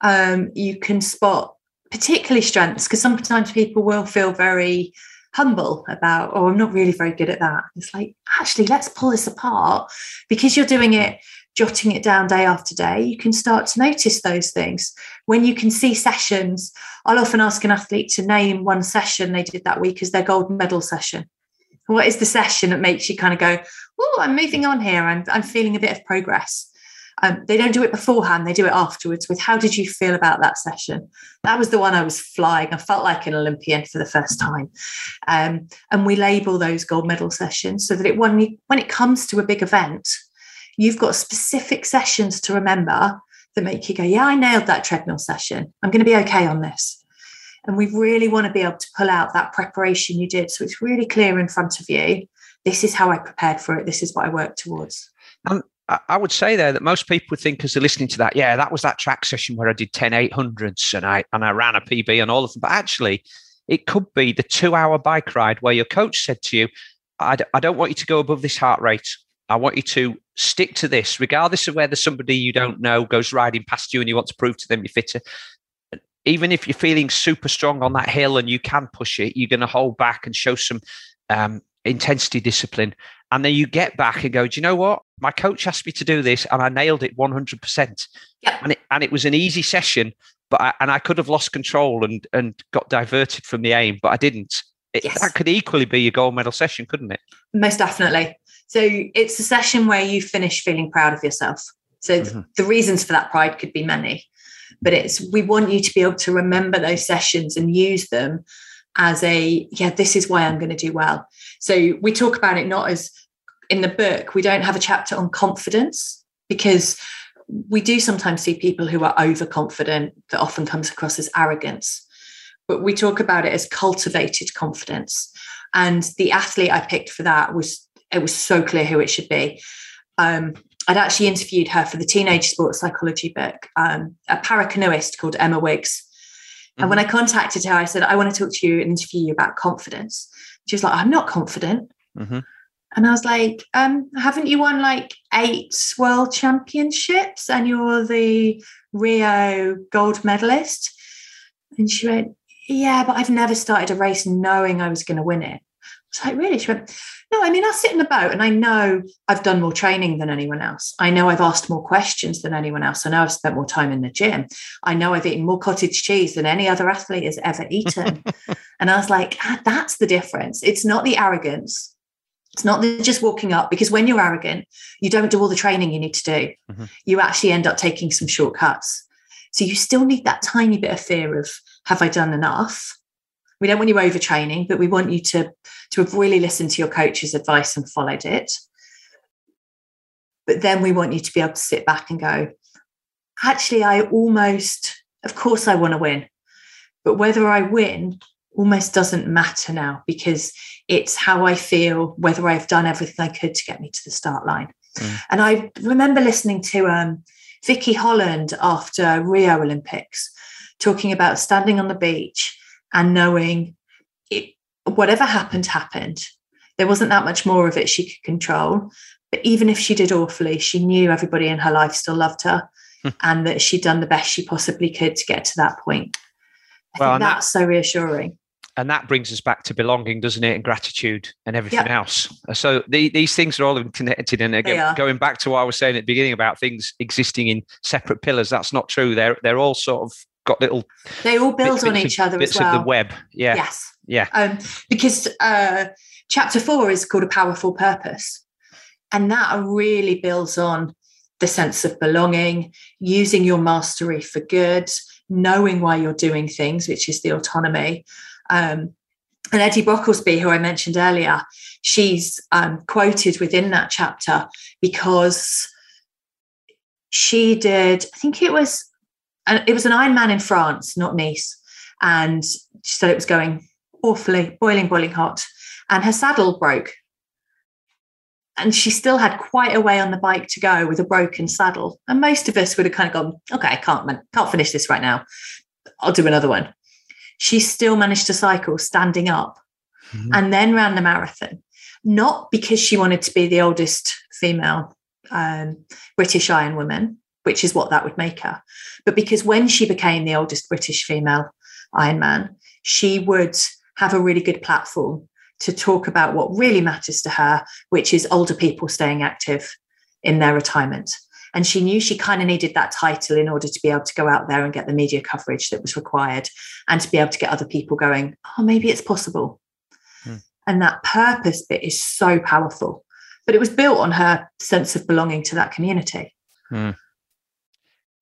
Um, you can spot particularly strengths, because sometimes people will feel very humble about, oh, I'm not really very good at that. It's like, actually, let's pull this apart because you're doing it jotting it down day after day, you can start to notice those things. When you can see sessions, I'll often ask an athlete to name one session they did that week as their gold medal session. What is the session that makes you kind of go, oh, I'm moving on here. I'm, I'm feeling a bit of progress. Um, they don't do it beforehand, they do it afterwards with how did you feel about that session? That was the one I was flying. I felt like an Olympian for the first time. Um, and we label those gold medal sessions so that it when, when it comes to a big event, you've got specific sessions to remember that make you go, yeah, I nailed that treadmill session. I'm going to be okay on this. And we really want to be able to pull out that preparation you did. So it's really clear in front of you. This is how I prepared for it. This is what I worked towards. Um, I would say there that most people would think as they're listening to that, yeah, that was that track session where I did 10 800s and I, and I ran a PB and all of them. But actually, it could be the two hour bike ride where your coach said to you, I, I don't want you to go above this heart rate. I want you to stick to this, regardless of whether somebody you don't know goes riding past you and you want to prove to them you're fitter. Even if you're feeling super strong on that hill and you can push it, you're going to hold back and show some um, intensity discipline. And then you get back and go, do you know what? My coach asked me to do this and I nailed it 100%. Yeah. And, it, and it was an easy session, but I, and I could have lost control and, and got diverted from the aim, but I didn't. It, yes. That could equally be your gold medal session, couldn't it? Most definitely. So it's a session where you finish feeling proud of yourself. So mm-hmm. the reasons for that pride could be many, but it's we want you to be able to remember those sessions and use them as a yeah, this is why I'm going to do well. So we talk about it not as in the book, we don't have a chapter on confidence because we do sometimes see people who are overconfident that often comes across as arrogance. But we talk about it as cultivated confidence. And the athlete I picked for that was it was so clear who it should be. Um, I'd actually interviewed her for the teenage sports psychology book, um, a paracanoeist called Emma Wiggs. Mm-hmm. And when mm-hmm. I contacted her, I said, I want to talk to you and interview you about confidence. She was like, I'm not confident. Mm-hmm. And I was like, um, haven't you won like eight world championships and you're the Rio gold medalist? And she went, Yeah, but I've never started a race knowing I was going to win it. I was like, Really? She went, no, I mean, I sit in the boat and I know I've done more training than anyone else. I know I've asked more questions than anyone else. I know I've spent more time in the gym. I know I've eaten more cottage cheese than any other athlete has ever eaten. and I was like, ah, that's the difference. It's not the arrogance. It's not just walking up because when you're arrogant, you don't do all the training you need to do. Mm-hmm. You actually end up taking some shortcuts. So you still need that tiny bit of fear of, have I done enough? We don't want you overtraining, but we want you to, to have really listened to your coach's advice and followed it. But then we want you to be able to sit back and go, actually, I almost, of course, I want to win. But whether I win almost doesn't matter now because it's how I feel, whether I've done everything I could to get me to the start line. Mm. And I remember listening to um, Vicky Holland after Rio Olympics talking about standing on the beach and knowing it, whatever happened, happened. There wasn't that much more of it she could control. But even if she did awfully, she knew everybody in her life still loved her hmm. and that she'd done the best she possibly could to get to that point. I well, think that's that, so reassuring. and that brings us back to belonging, doesn't it? And gratitude and everything yep. else. So the, these things are all connected. And again, going back to what I was saying at the beginning about things existing in separate pillars, that's not true. They're they're all sort of got little. They all build bits, on each other bits as well. of the web. Yeah. Yes. Yeah. Um, because uh, chapter four is called a powerful purpose, and that really builds on the sense of belonging, using your mastery for good, knowing why you're doing things, which is the autonomy. Um, and Eddie Brocklesby, who I mentioned earlier, she's um, quoted within that chapter because she did, I think it was, it was an Ironman in France, not Nice, and she said it was going awfully boiling, boiling hot, and her saddle broke and she still had quite a way on the bike to go with a broken saddle. And most of us would have kind of gone, okay, I can't, can't finish this right now. I'll do another one. She still managed to cycle standing up mm-hmm. and then ran the marathon, not because she wanted to be the oldest female um, British Iron Woman, which is what that would make her, but because when she became the oldest British female Ironman, she would have a really good platform to talk about what really matters to her, which is older people staying active in their retirement. And she knew she kind of needed that title in order to be able to go out there and get the media coverage that was required and to be able to get other people going, oh, maybe it's possible. Hmm. And that purpose bit is so powerful. But it was built on her sense of belonging to that community. Hmm.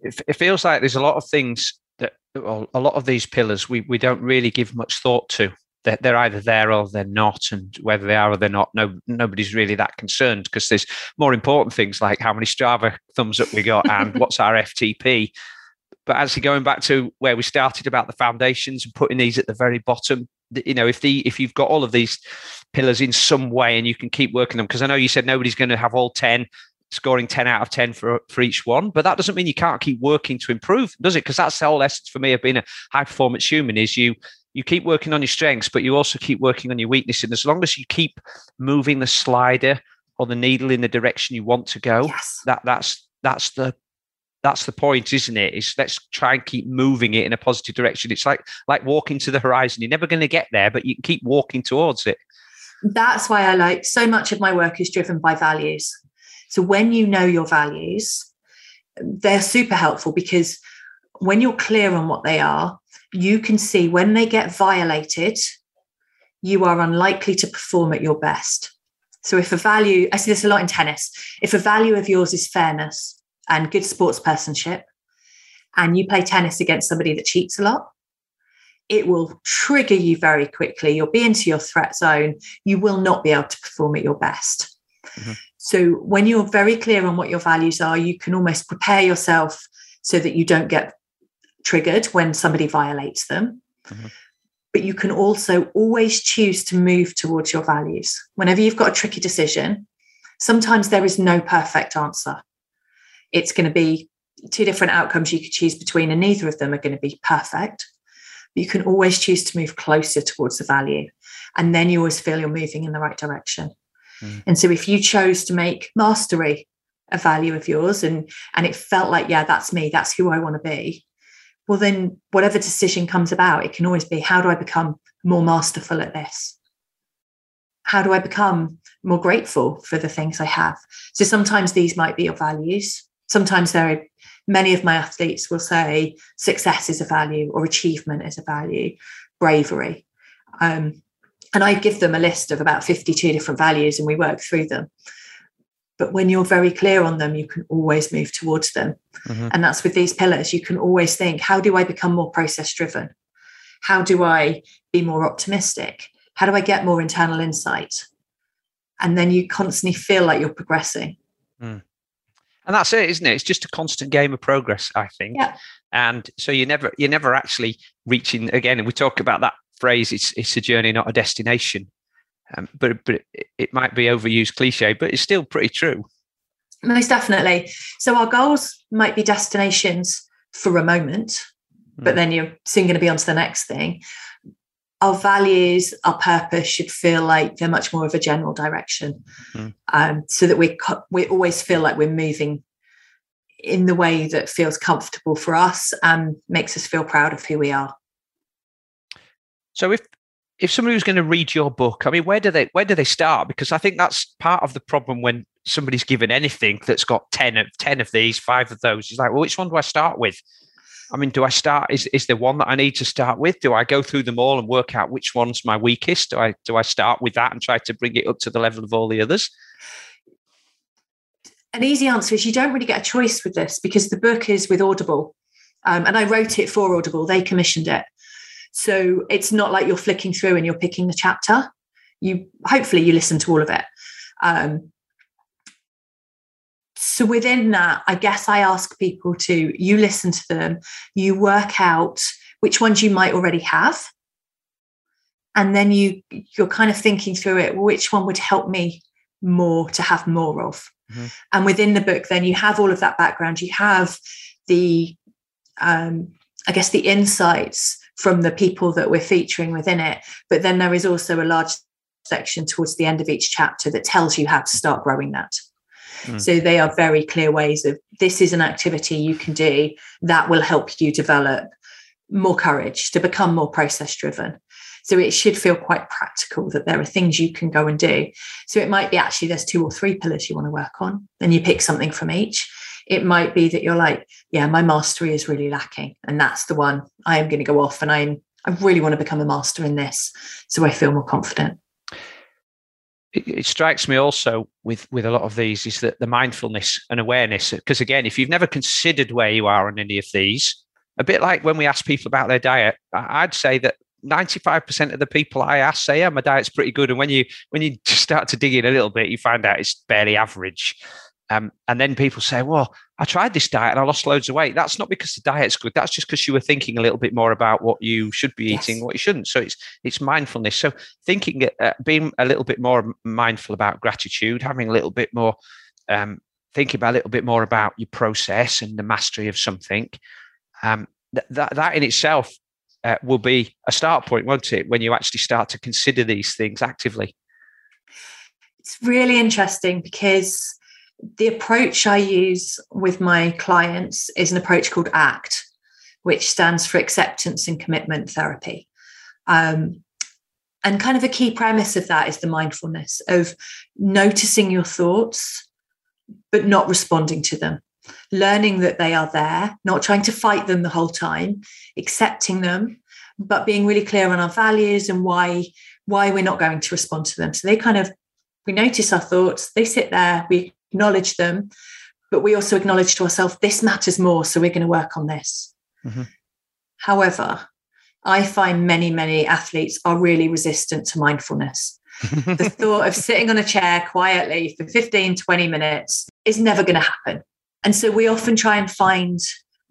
It, it feels like there's a lot of things that, well, a lot of these pillars we, we don't really give much thought to they're, they're either there or they're not, and whether they are or they're not, no nobody's really that concerned because there's more important things like how many Strava thumbs up we got and what's our FTP. But actually, going back to where we started about the foundations and putting these at the very bottom, you know, if the if you've got all of these pillars in some way and you can keep working them, because I know you said nobody's going to have all ten scoring 10 out of 10 for, for each one but that doesn't mean you can't keep working to improve does it because that's the whole essence for me of being a high performance human is you you keep working on your strengths, but you also keep working on your weakness. And as long as you keep moving the slider or the needle in the direction you want to go, yes. that that's that's the that's the point, isn't it? Is let's try and keep moving it in a positive direction. It's like like walking to the horizon. You're never going to get there, but you can keep walking towards it. That's why I like so much of my work is driven by values. So when you know your values, they're super helpful because when you're clear on what they are, you can see when they get violated, you are unlikely to perform at your best. So, if a value, I see this a lot in tennis, if a value of yours is fairness and good sportspersonship, and you play tennis against somebody that cheats a lot, it will trigger you very quickly. You'll be into your threat zone. You will not be able to perform at your best. Mm-hmm. So, when you're very clear on what your values are, you can almost prepare yourself so that you don't get triggered when somebody violates them. Mm-hmm. But you can also always choose to move towards your values. Whenever you've got a tricky decision, sometimes there is no perfect answer. It's going to be two different outcomes you could choose between, and neither of them are going to be perfect. But you can always choose to move closer towards the value. And then you always feel you're moving in the right direction. Mm. And so if you chose to make mastery a value of yours and and it felt like, yeah, that's me, that's who I want to be, well, then whatever decision comes about, it can always be how do I become more masterful at this? How do I become more grateful for the things I have? So sometimes these might be your values. Sometimes there are many of my athletes will say success is a value or achievement is a value, bravery. Um, and I give them a list of about 52 different values and we work through them. But when you're very clear on them, you can always move towards them. Mm-hmm. And that's with these pillars. You can always think, how do I become more process driven? How do I be more optimistic? How do I get more internal insight? And then you constantly feel like you're progressing. Mm. And that's it, isn't it? It's just a constant game of progress, I think. Yeah. And so you never you're never actually reaching again. And we talk about that phrase, it's it's a journey, not a destination. Um, but but it, it might be overused cliche, but it's still pretty true. Most definitely. So our goals might be destinations for a moment, mm. but hmm. then you're soon going to be on to the next thing. Our values, our purpose should feel like they're much more of a general direction, mm. um, so that we we always feel like we're moving in the way that feels comfortable for us and makes us feel proud of who we are. So if if somebody was going to read your book, I mean, where do they where do they start? Because I think that's part of the problem when somebody's given anything that's got 10 of 10 of these, five of those. It's like, well, which one do I start with? I mean, do I start? Is is there one that I need to start with? Do I go through them all and work out which one's my weakest? Do I do I start with that and try to bring it up to the level of all the others? An easy answer is you don't really get a choice with this because the book is with Audible, um, and I wrote it for Audible. They commissioned it, so it's not like you're flicking through and you're picking the chapter. You hopefully you listen to all of it. Um, so within that, I guess I ask people to you listen to them, you work out which ones you might already have. And then you you're kind of thinking through it, which one would help me more to have more of. Mm-hmm. And within the book, then you have all of that background. You have the um, I guess the insights from the people that we're featuring within it. But then there is also a large section towards the end of each chapter that tells you how to start growing that. Mm. So they are very clear ways of this is an activity you can do that will help you develop more courage to become more process driven. So it should feel quite practical that there are things you can go and do. So it might be actually there's two or three pillars you want to work on, and you pick something from each. It might be that you're like, yeah, my mastery is really lacking, and that's the one I am going to go off, and I'm I really want to become a master in this, so I feel more confident. It, it, strikes me also with with a lot of these is that the mindfulness and awareness because again if you've never considered where you are on any of these a bit like when we ask people about their diet i'd say that 95% of the people i ask say yeah my diet's pretty good and when you when you start to dig in a little bit you find out it's barely average um, and then people say, well, I tried this diet and I lost loads of weight. That's not because the diet's good. That's just because you were thinking a little bit more about what you should be eating, what you shouldn't. So it's it's mindfulness. So thinking, uh, being a little bit more mindful about gratitude, having a little bit more, um, thinking about a little bit more about your process and the mastery of something. Um, th- that that in itself uh, will be a start point, won't it? When you actually start to consider these things actively. It's really interesting because the approach I use with my clients is an approach called ACT, which stands for Acceptance and Commitment Therapy. Um, and kind of a key premise of that is the mindfulness of noticing your thoughts, but not responding to them, learning that they are there, not trying to fight them the whole time, accepting them, but being really clear on our values and why why we're not going to respond to them. So they kind of we notice our thoughts, they sit there, we acknowledge them, but we also acknowledge to ourselves, this matters more. So we're going to work on this. Mm-hmm. However, I find many, many athletes are really resistant to mindfulness. the thought of sitting on a chair quietly for 15, 20 minutes is never going to happen. And so we often try and find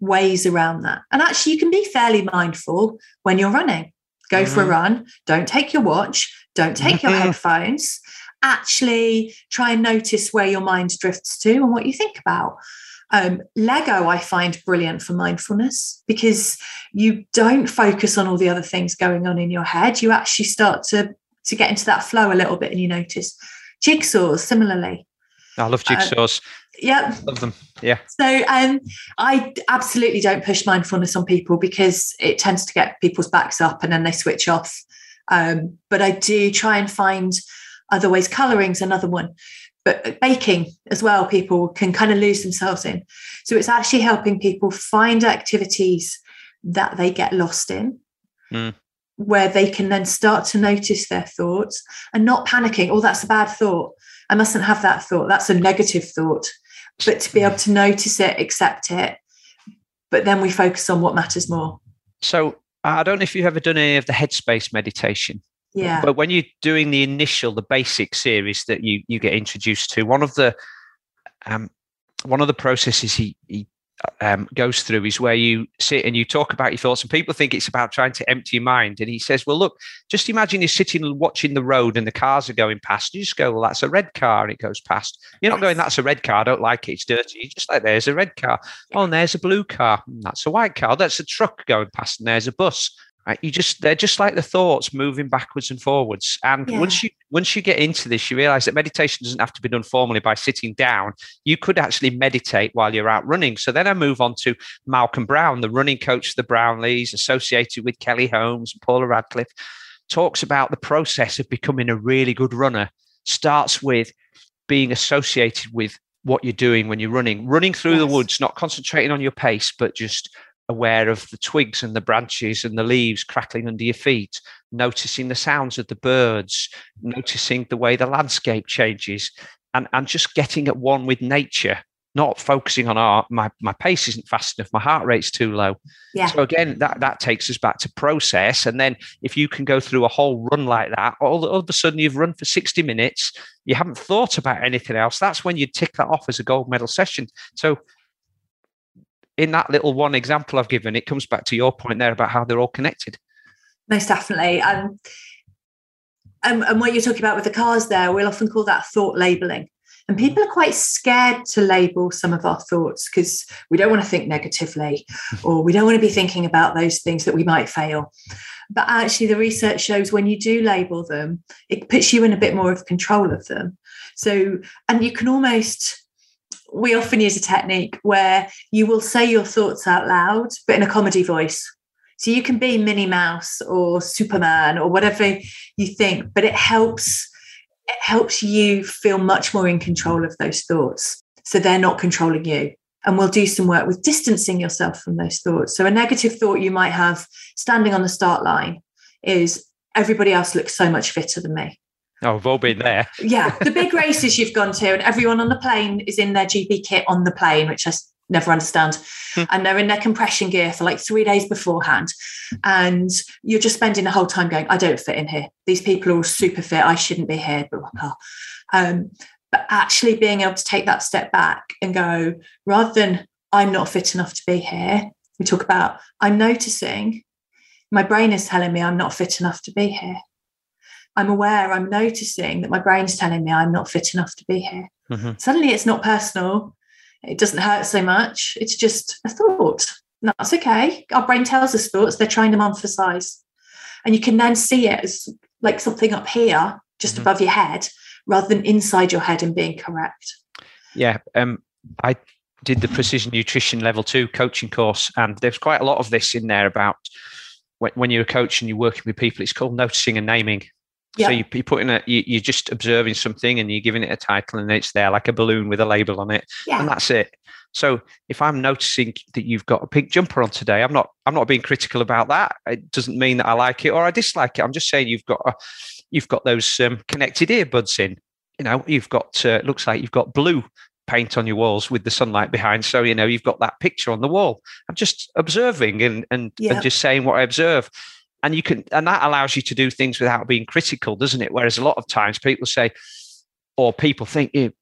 ways around that. And actually, you can be fairly mindful when you're running. Go mm-hmm. for a mm-hmm. run, don't take your watch, don't take your headphones, actually try and notice where your mind drifts to and what you think about. Um, Lego, I find brilliant for mindfulness because you don't focus on all the other things going on in your head. You actually start to to get into that flow a little bit, and you notice jigsaws. Similarly, I love uh, jigsaws. Uh, yeah, love them. Yeah. So, um, I absolutely don't push mindfulness on people because it tends to get people's backs up, and then they switch off. Um, but I do try and find other ways coloring's another one but baking as well people can kind of lose themselves in. So it's actually helping people find activities that they get lost in mm. where they can then start to notice their thoughts and not panicking oh that's a bad thought. I mustn't have that thought. That's a negative thought. But to be able to notice it accept it but then we focus on what matters more. So i don't know if you've ever done any of the headspace meditation yeah. But when you're doing the initial, the basic series that you you get introduced to, one of the um, one of the processes he he um, goes through is where you sit and you talk about your thoughts, and people think it's about trying to empty your mind. And he says, "Well, look, just imagine you're sitting and watching the road, and the cars are going past. You just go, well, that's a red car, and it goes past. You're not going, that's a red car. I don't like it. It's dirty. You're just like, there's a red car. Oh, and there's a blue car. That's a white car. That's a truck going past, and there's a bus. Right? You just they're just like the thoughts moving backwards and forwards. And yeah. once you once you get into this, you realize that meditation doesn't have to be done formally by sitting down. You could actually meditate while you're out running. So then I move on to Malcolm Brown, the running coach of the Brownlees, associated with Kelly Holmes and Paula Radcliffe. talks about the process of becoming a really good runner starts with being associated with what you're doing when you're running, running through yes. the woods, not concentrating on your pace, but just aware of the twigs and the branches and the leaves crackling under your feet, noticing the sounds of the birds, noticing the way the landscape changes, and, and just getting at one with nature not focusing on art. My my pace isn't fast enough. My heart rate's too low. Yeah. So again, that that takes us back to process. And then if you can go through a whole run like that, all, all of a sudden you've run for sixty minutes. You haven't thought about anything else. That's when you tick that off as a gold medal session. So in that little one example I've given, it comes back to your point there about how they're all connected. Most definitely. Um, and, and what you're talking about with the cars there, we'll often call that thought labeling. And people are quite scared to label some of our thoughts because we don't want to think negatively or we don't want to be thinking about those things that we might fail. But actually, the research shows when you do label them, it puts you in a bit more of control of them. So, and you can almost, we often use a technique where you will say your thoughts out loud, but in a comedy voice. So you can be Minnie Mouse or Superman or whatever you think, but it helps it helps you feel much more in control of those thoughts. So they're not controlling you. And we'll do some work with distancing yourself from those thoughts. So a negative thought you might have standing on the start line is everybody else looks so much fitter than me. Oh, we've all been there. yeah. The big races you've gone to, and everyone on the plane is in their GB kit on the plane, which I never understand. Hmm. and they're in their compression gear for like three days beforehand. And you're just spending the whole time going, I don't fit in here. These people are all super fit. I shouldn't be here. Blah, blah, blah. Um, but actually being able to take that step back and go, rather than I'm not fit enough to be here, we talk about I'm noticing my brain is telling me I'm not fit enough to be here. I'm aware, I'm noticing that my brain's telling me I'm not fit enough to be here. Mm-hmm. Suddenly it's not personal. It doesn't hurt so much. It's just a thought. That's okay. Our brain tells us thoughts, they're trying to emphasize. And you can then see it as like something up here, just mm-hmm. above your head, rather than inside your head and being correct. Yeah. Um, I did the precision nutrition level two coaching course, and there's quite a lot of this in there about when, when you're a coach and you're working with people, it's called noticing and naming. Yeah. So you, you put in a, you, you're just observing something and you're giving it a title and it's there like a balloon with a label on it, yeah. and that's it. So if I'm noticing that you've got a pink jumper on today, I'm not I'm not being critical about that. It doesn't mean that I like it or I dislike it. I'm just saying you've got a, you've got those um, connected earbuds in. You know, you've got uh, looks like you've got blue paint on your walls with the sunlight behind. So you know you've got that picture on the wall. I'm just observing and and, yeah. and just saying what I observe and you can and that allows you to do things without being critical doesn't it? Whereas a lot of times people say or people think you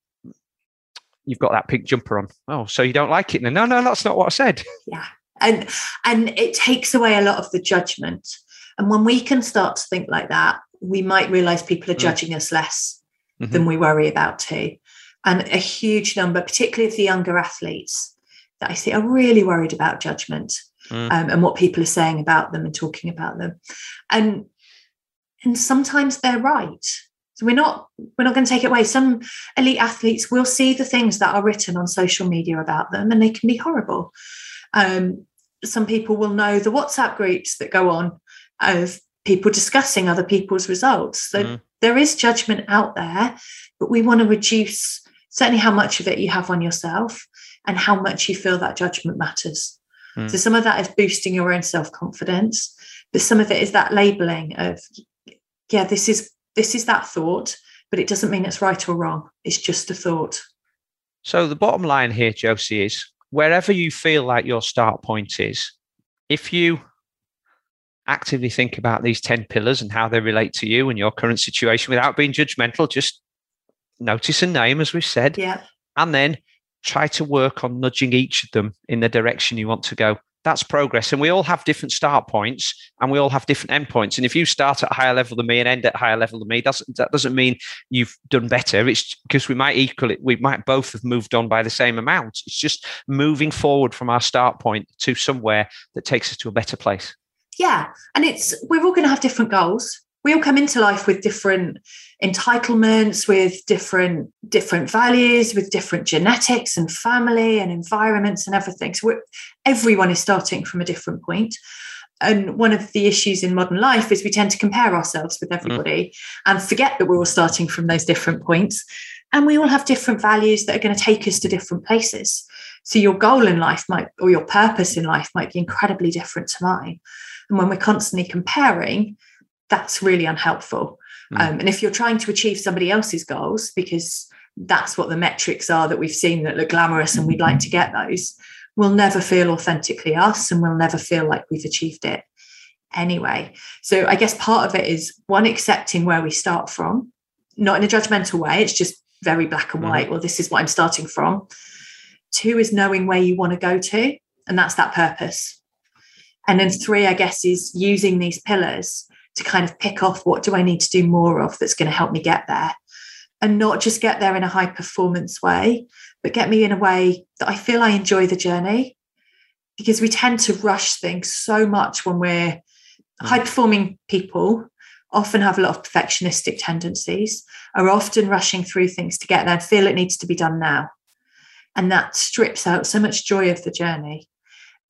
you've got that pink jumper on. Oh so you don't like it? No no no that's not what i said. Yeah. And and it takes away a lot of the judgment. And when we can start to think like that we might realize people are mm. judging mm. us less mm-hmm. than we worry about too. And a huge number particularly of the younger athletes that i see are really worried about judgment mm. um, and what people are saying about them and talking about them. And and sometimes they're right. So we're not we're not going to take it away. Some elite athletes will see the things that are written on social media about them and they can be horrible. Um, some people will know the whatsapp groups that go on of people discussing other people's results. So mm. there is judgment out there but we want to reduce certainly how much of it you have on yourself and how much you feel that judgment matters Mm. So some of that is boosting your own self-confidence, but some of it is that labeling of, yeah, this is this is that thought, but it doesn't mean it's right or wrong. It's just a thought. So the bottom line here, Josie, is wherever you feel like your start point is, if you actively think about these 10 pillars and how they relate to you and your current situation without being judgmental, just notice and name, as we've said. Yeah. And then try to work on nudging each of them in the direction you want to go. That's progress. And we all have different start points and we all have different end points. And if you start at a higher level than me and end at a higher level than me, that doesn't mean you've done better. It's because we might equal it. We might both have moved on by the same amount. It's just moving forward from our start point to somewhere that takes us to a better place. Yeah. And it's, we're all going to have different goals we all come into life with different entitlements with different different values with different genetics and family and environments and everything. So everyone is starting from a different point. And one of the issues in modern life is we tend to compare ourselves with everybody mm. and forget that we're all starting from those different points. And we all have different values that are going to take us to different places. So your goal in life might or your purpose in life might be incredibly different to mine. And when we're constantly comparing that's really unhelpful mm. um, and if you're trying to achieve somebody else's goals because that's what the metrics are that we've seen that look glamorous and we'd like to get those we'll never feel authentically us and we'll never feel like we've achieved it anyway. So I guess part of it is one, accepting where we start from, not in a judgmental way, it's just very black and mm-hmm. white. Mm-hmm. Well, this is what I'm starting from. Two is knowing where you want to go to, and that's that purpose. And then three, I guess, is using these pillars to kind of pick off what do I need to do more of that's going to help me get there. And not just get there in a high performance way, but get me in a way that I feel I enjoy the journey. Because we tend to rush things so much when we're high performing people, often have a lot of perfectionistic tendencies, are often rushing through things to get there and feel it needs to be done now. And that strips out so much joy of the journey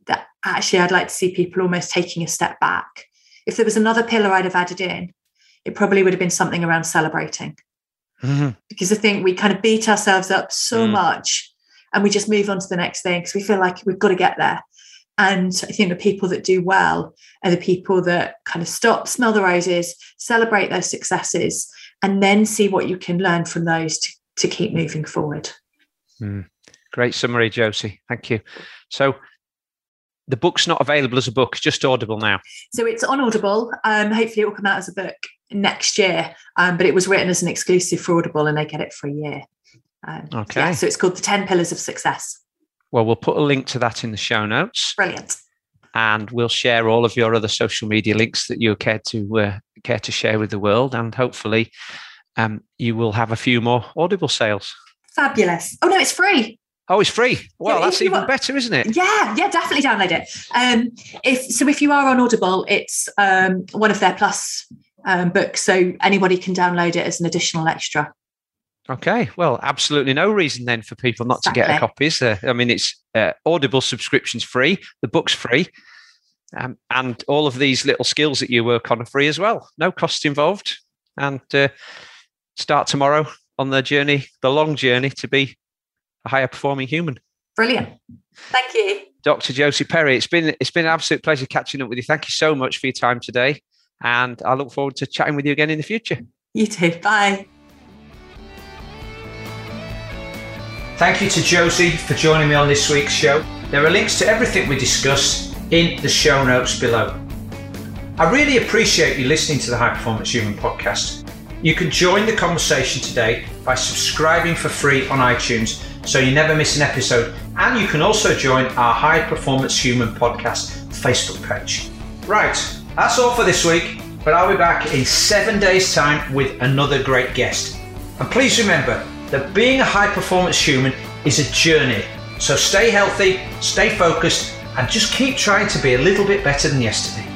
that actually I'd like to see people almost taking a step back. If there was another pillar I'd have added in, it probably would have been something around celebrating mm-hmm. because I think we kind of beat ourselves up so mm. much and we just move on to the next thing because we feel like we've got to get there. And I think the people that do well are the people that kind of stop, smell the roses, celebrate those successes, and then see what you can learn from those to, to keep moving forward. Mm. Great summary, Josie. Thank you. So, the book's not available as a book, just Audible now. So it's on Audible. Um, hopefully, it will come out as a book next year. Um, but it was written as an exclusive for Audible, and they get it for a year. Um, okay. Yeah, so it's called the Ten Pillars of Success. Well, we'll put a link to that in the show notes. Brilliant. And we'll share all of your other social media links that you care to uh, care to share with the world, and hopefully, um, you will have a few more Audible sales. Fabulous! Oh no, it's free. Oh, it's free. Well, yeah, that's even are, better, isn't it? Yeah, yeah, definitely download it. Um, if so, if you are on Audible, it's um, one of their plus um, books, so anybody can download it as an additional extra. Okay, well, absolutely no reason then for people not exactly. to get a copy. Is there? I mean, it's uh, Audible subscriptions free, the book's free, um, and all of these little skills that you work on are free as well. No cost involved, and uh, start tomorrow on the journey, the long journey to be a higher performing human. Brilliant. Thank you. Dr. Josie Perry, it's been it's been an absolute pleasure catching up with you. Thank you so much for your time today. And I look forward to chatting with you again in the future. You too. Bye. Thank you to Josie for joining me on this week's show. There are links to everything we discussed in the show notes below. I really appreciate you listening to the High Performance Human podcast. You can join the conversation today by subscribing for free on iTunes so you never miss an episode. And you can also join our High Performance Human podcast Facebook page. Right, that's all for this week, but I'll be back in seven days' time with another great guest. And please remember that being a high performance human is a journey. So stay healthy, stay focused, and just keep trying to be a little bit better than yesterday.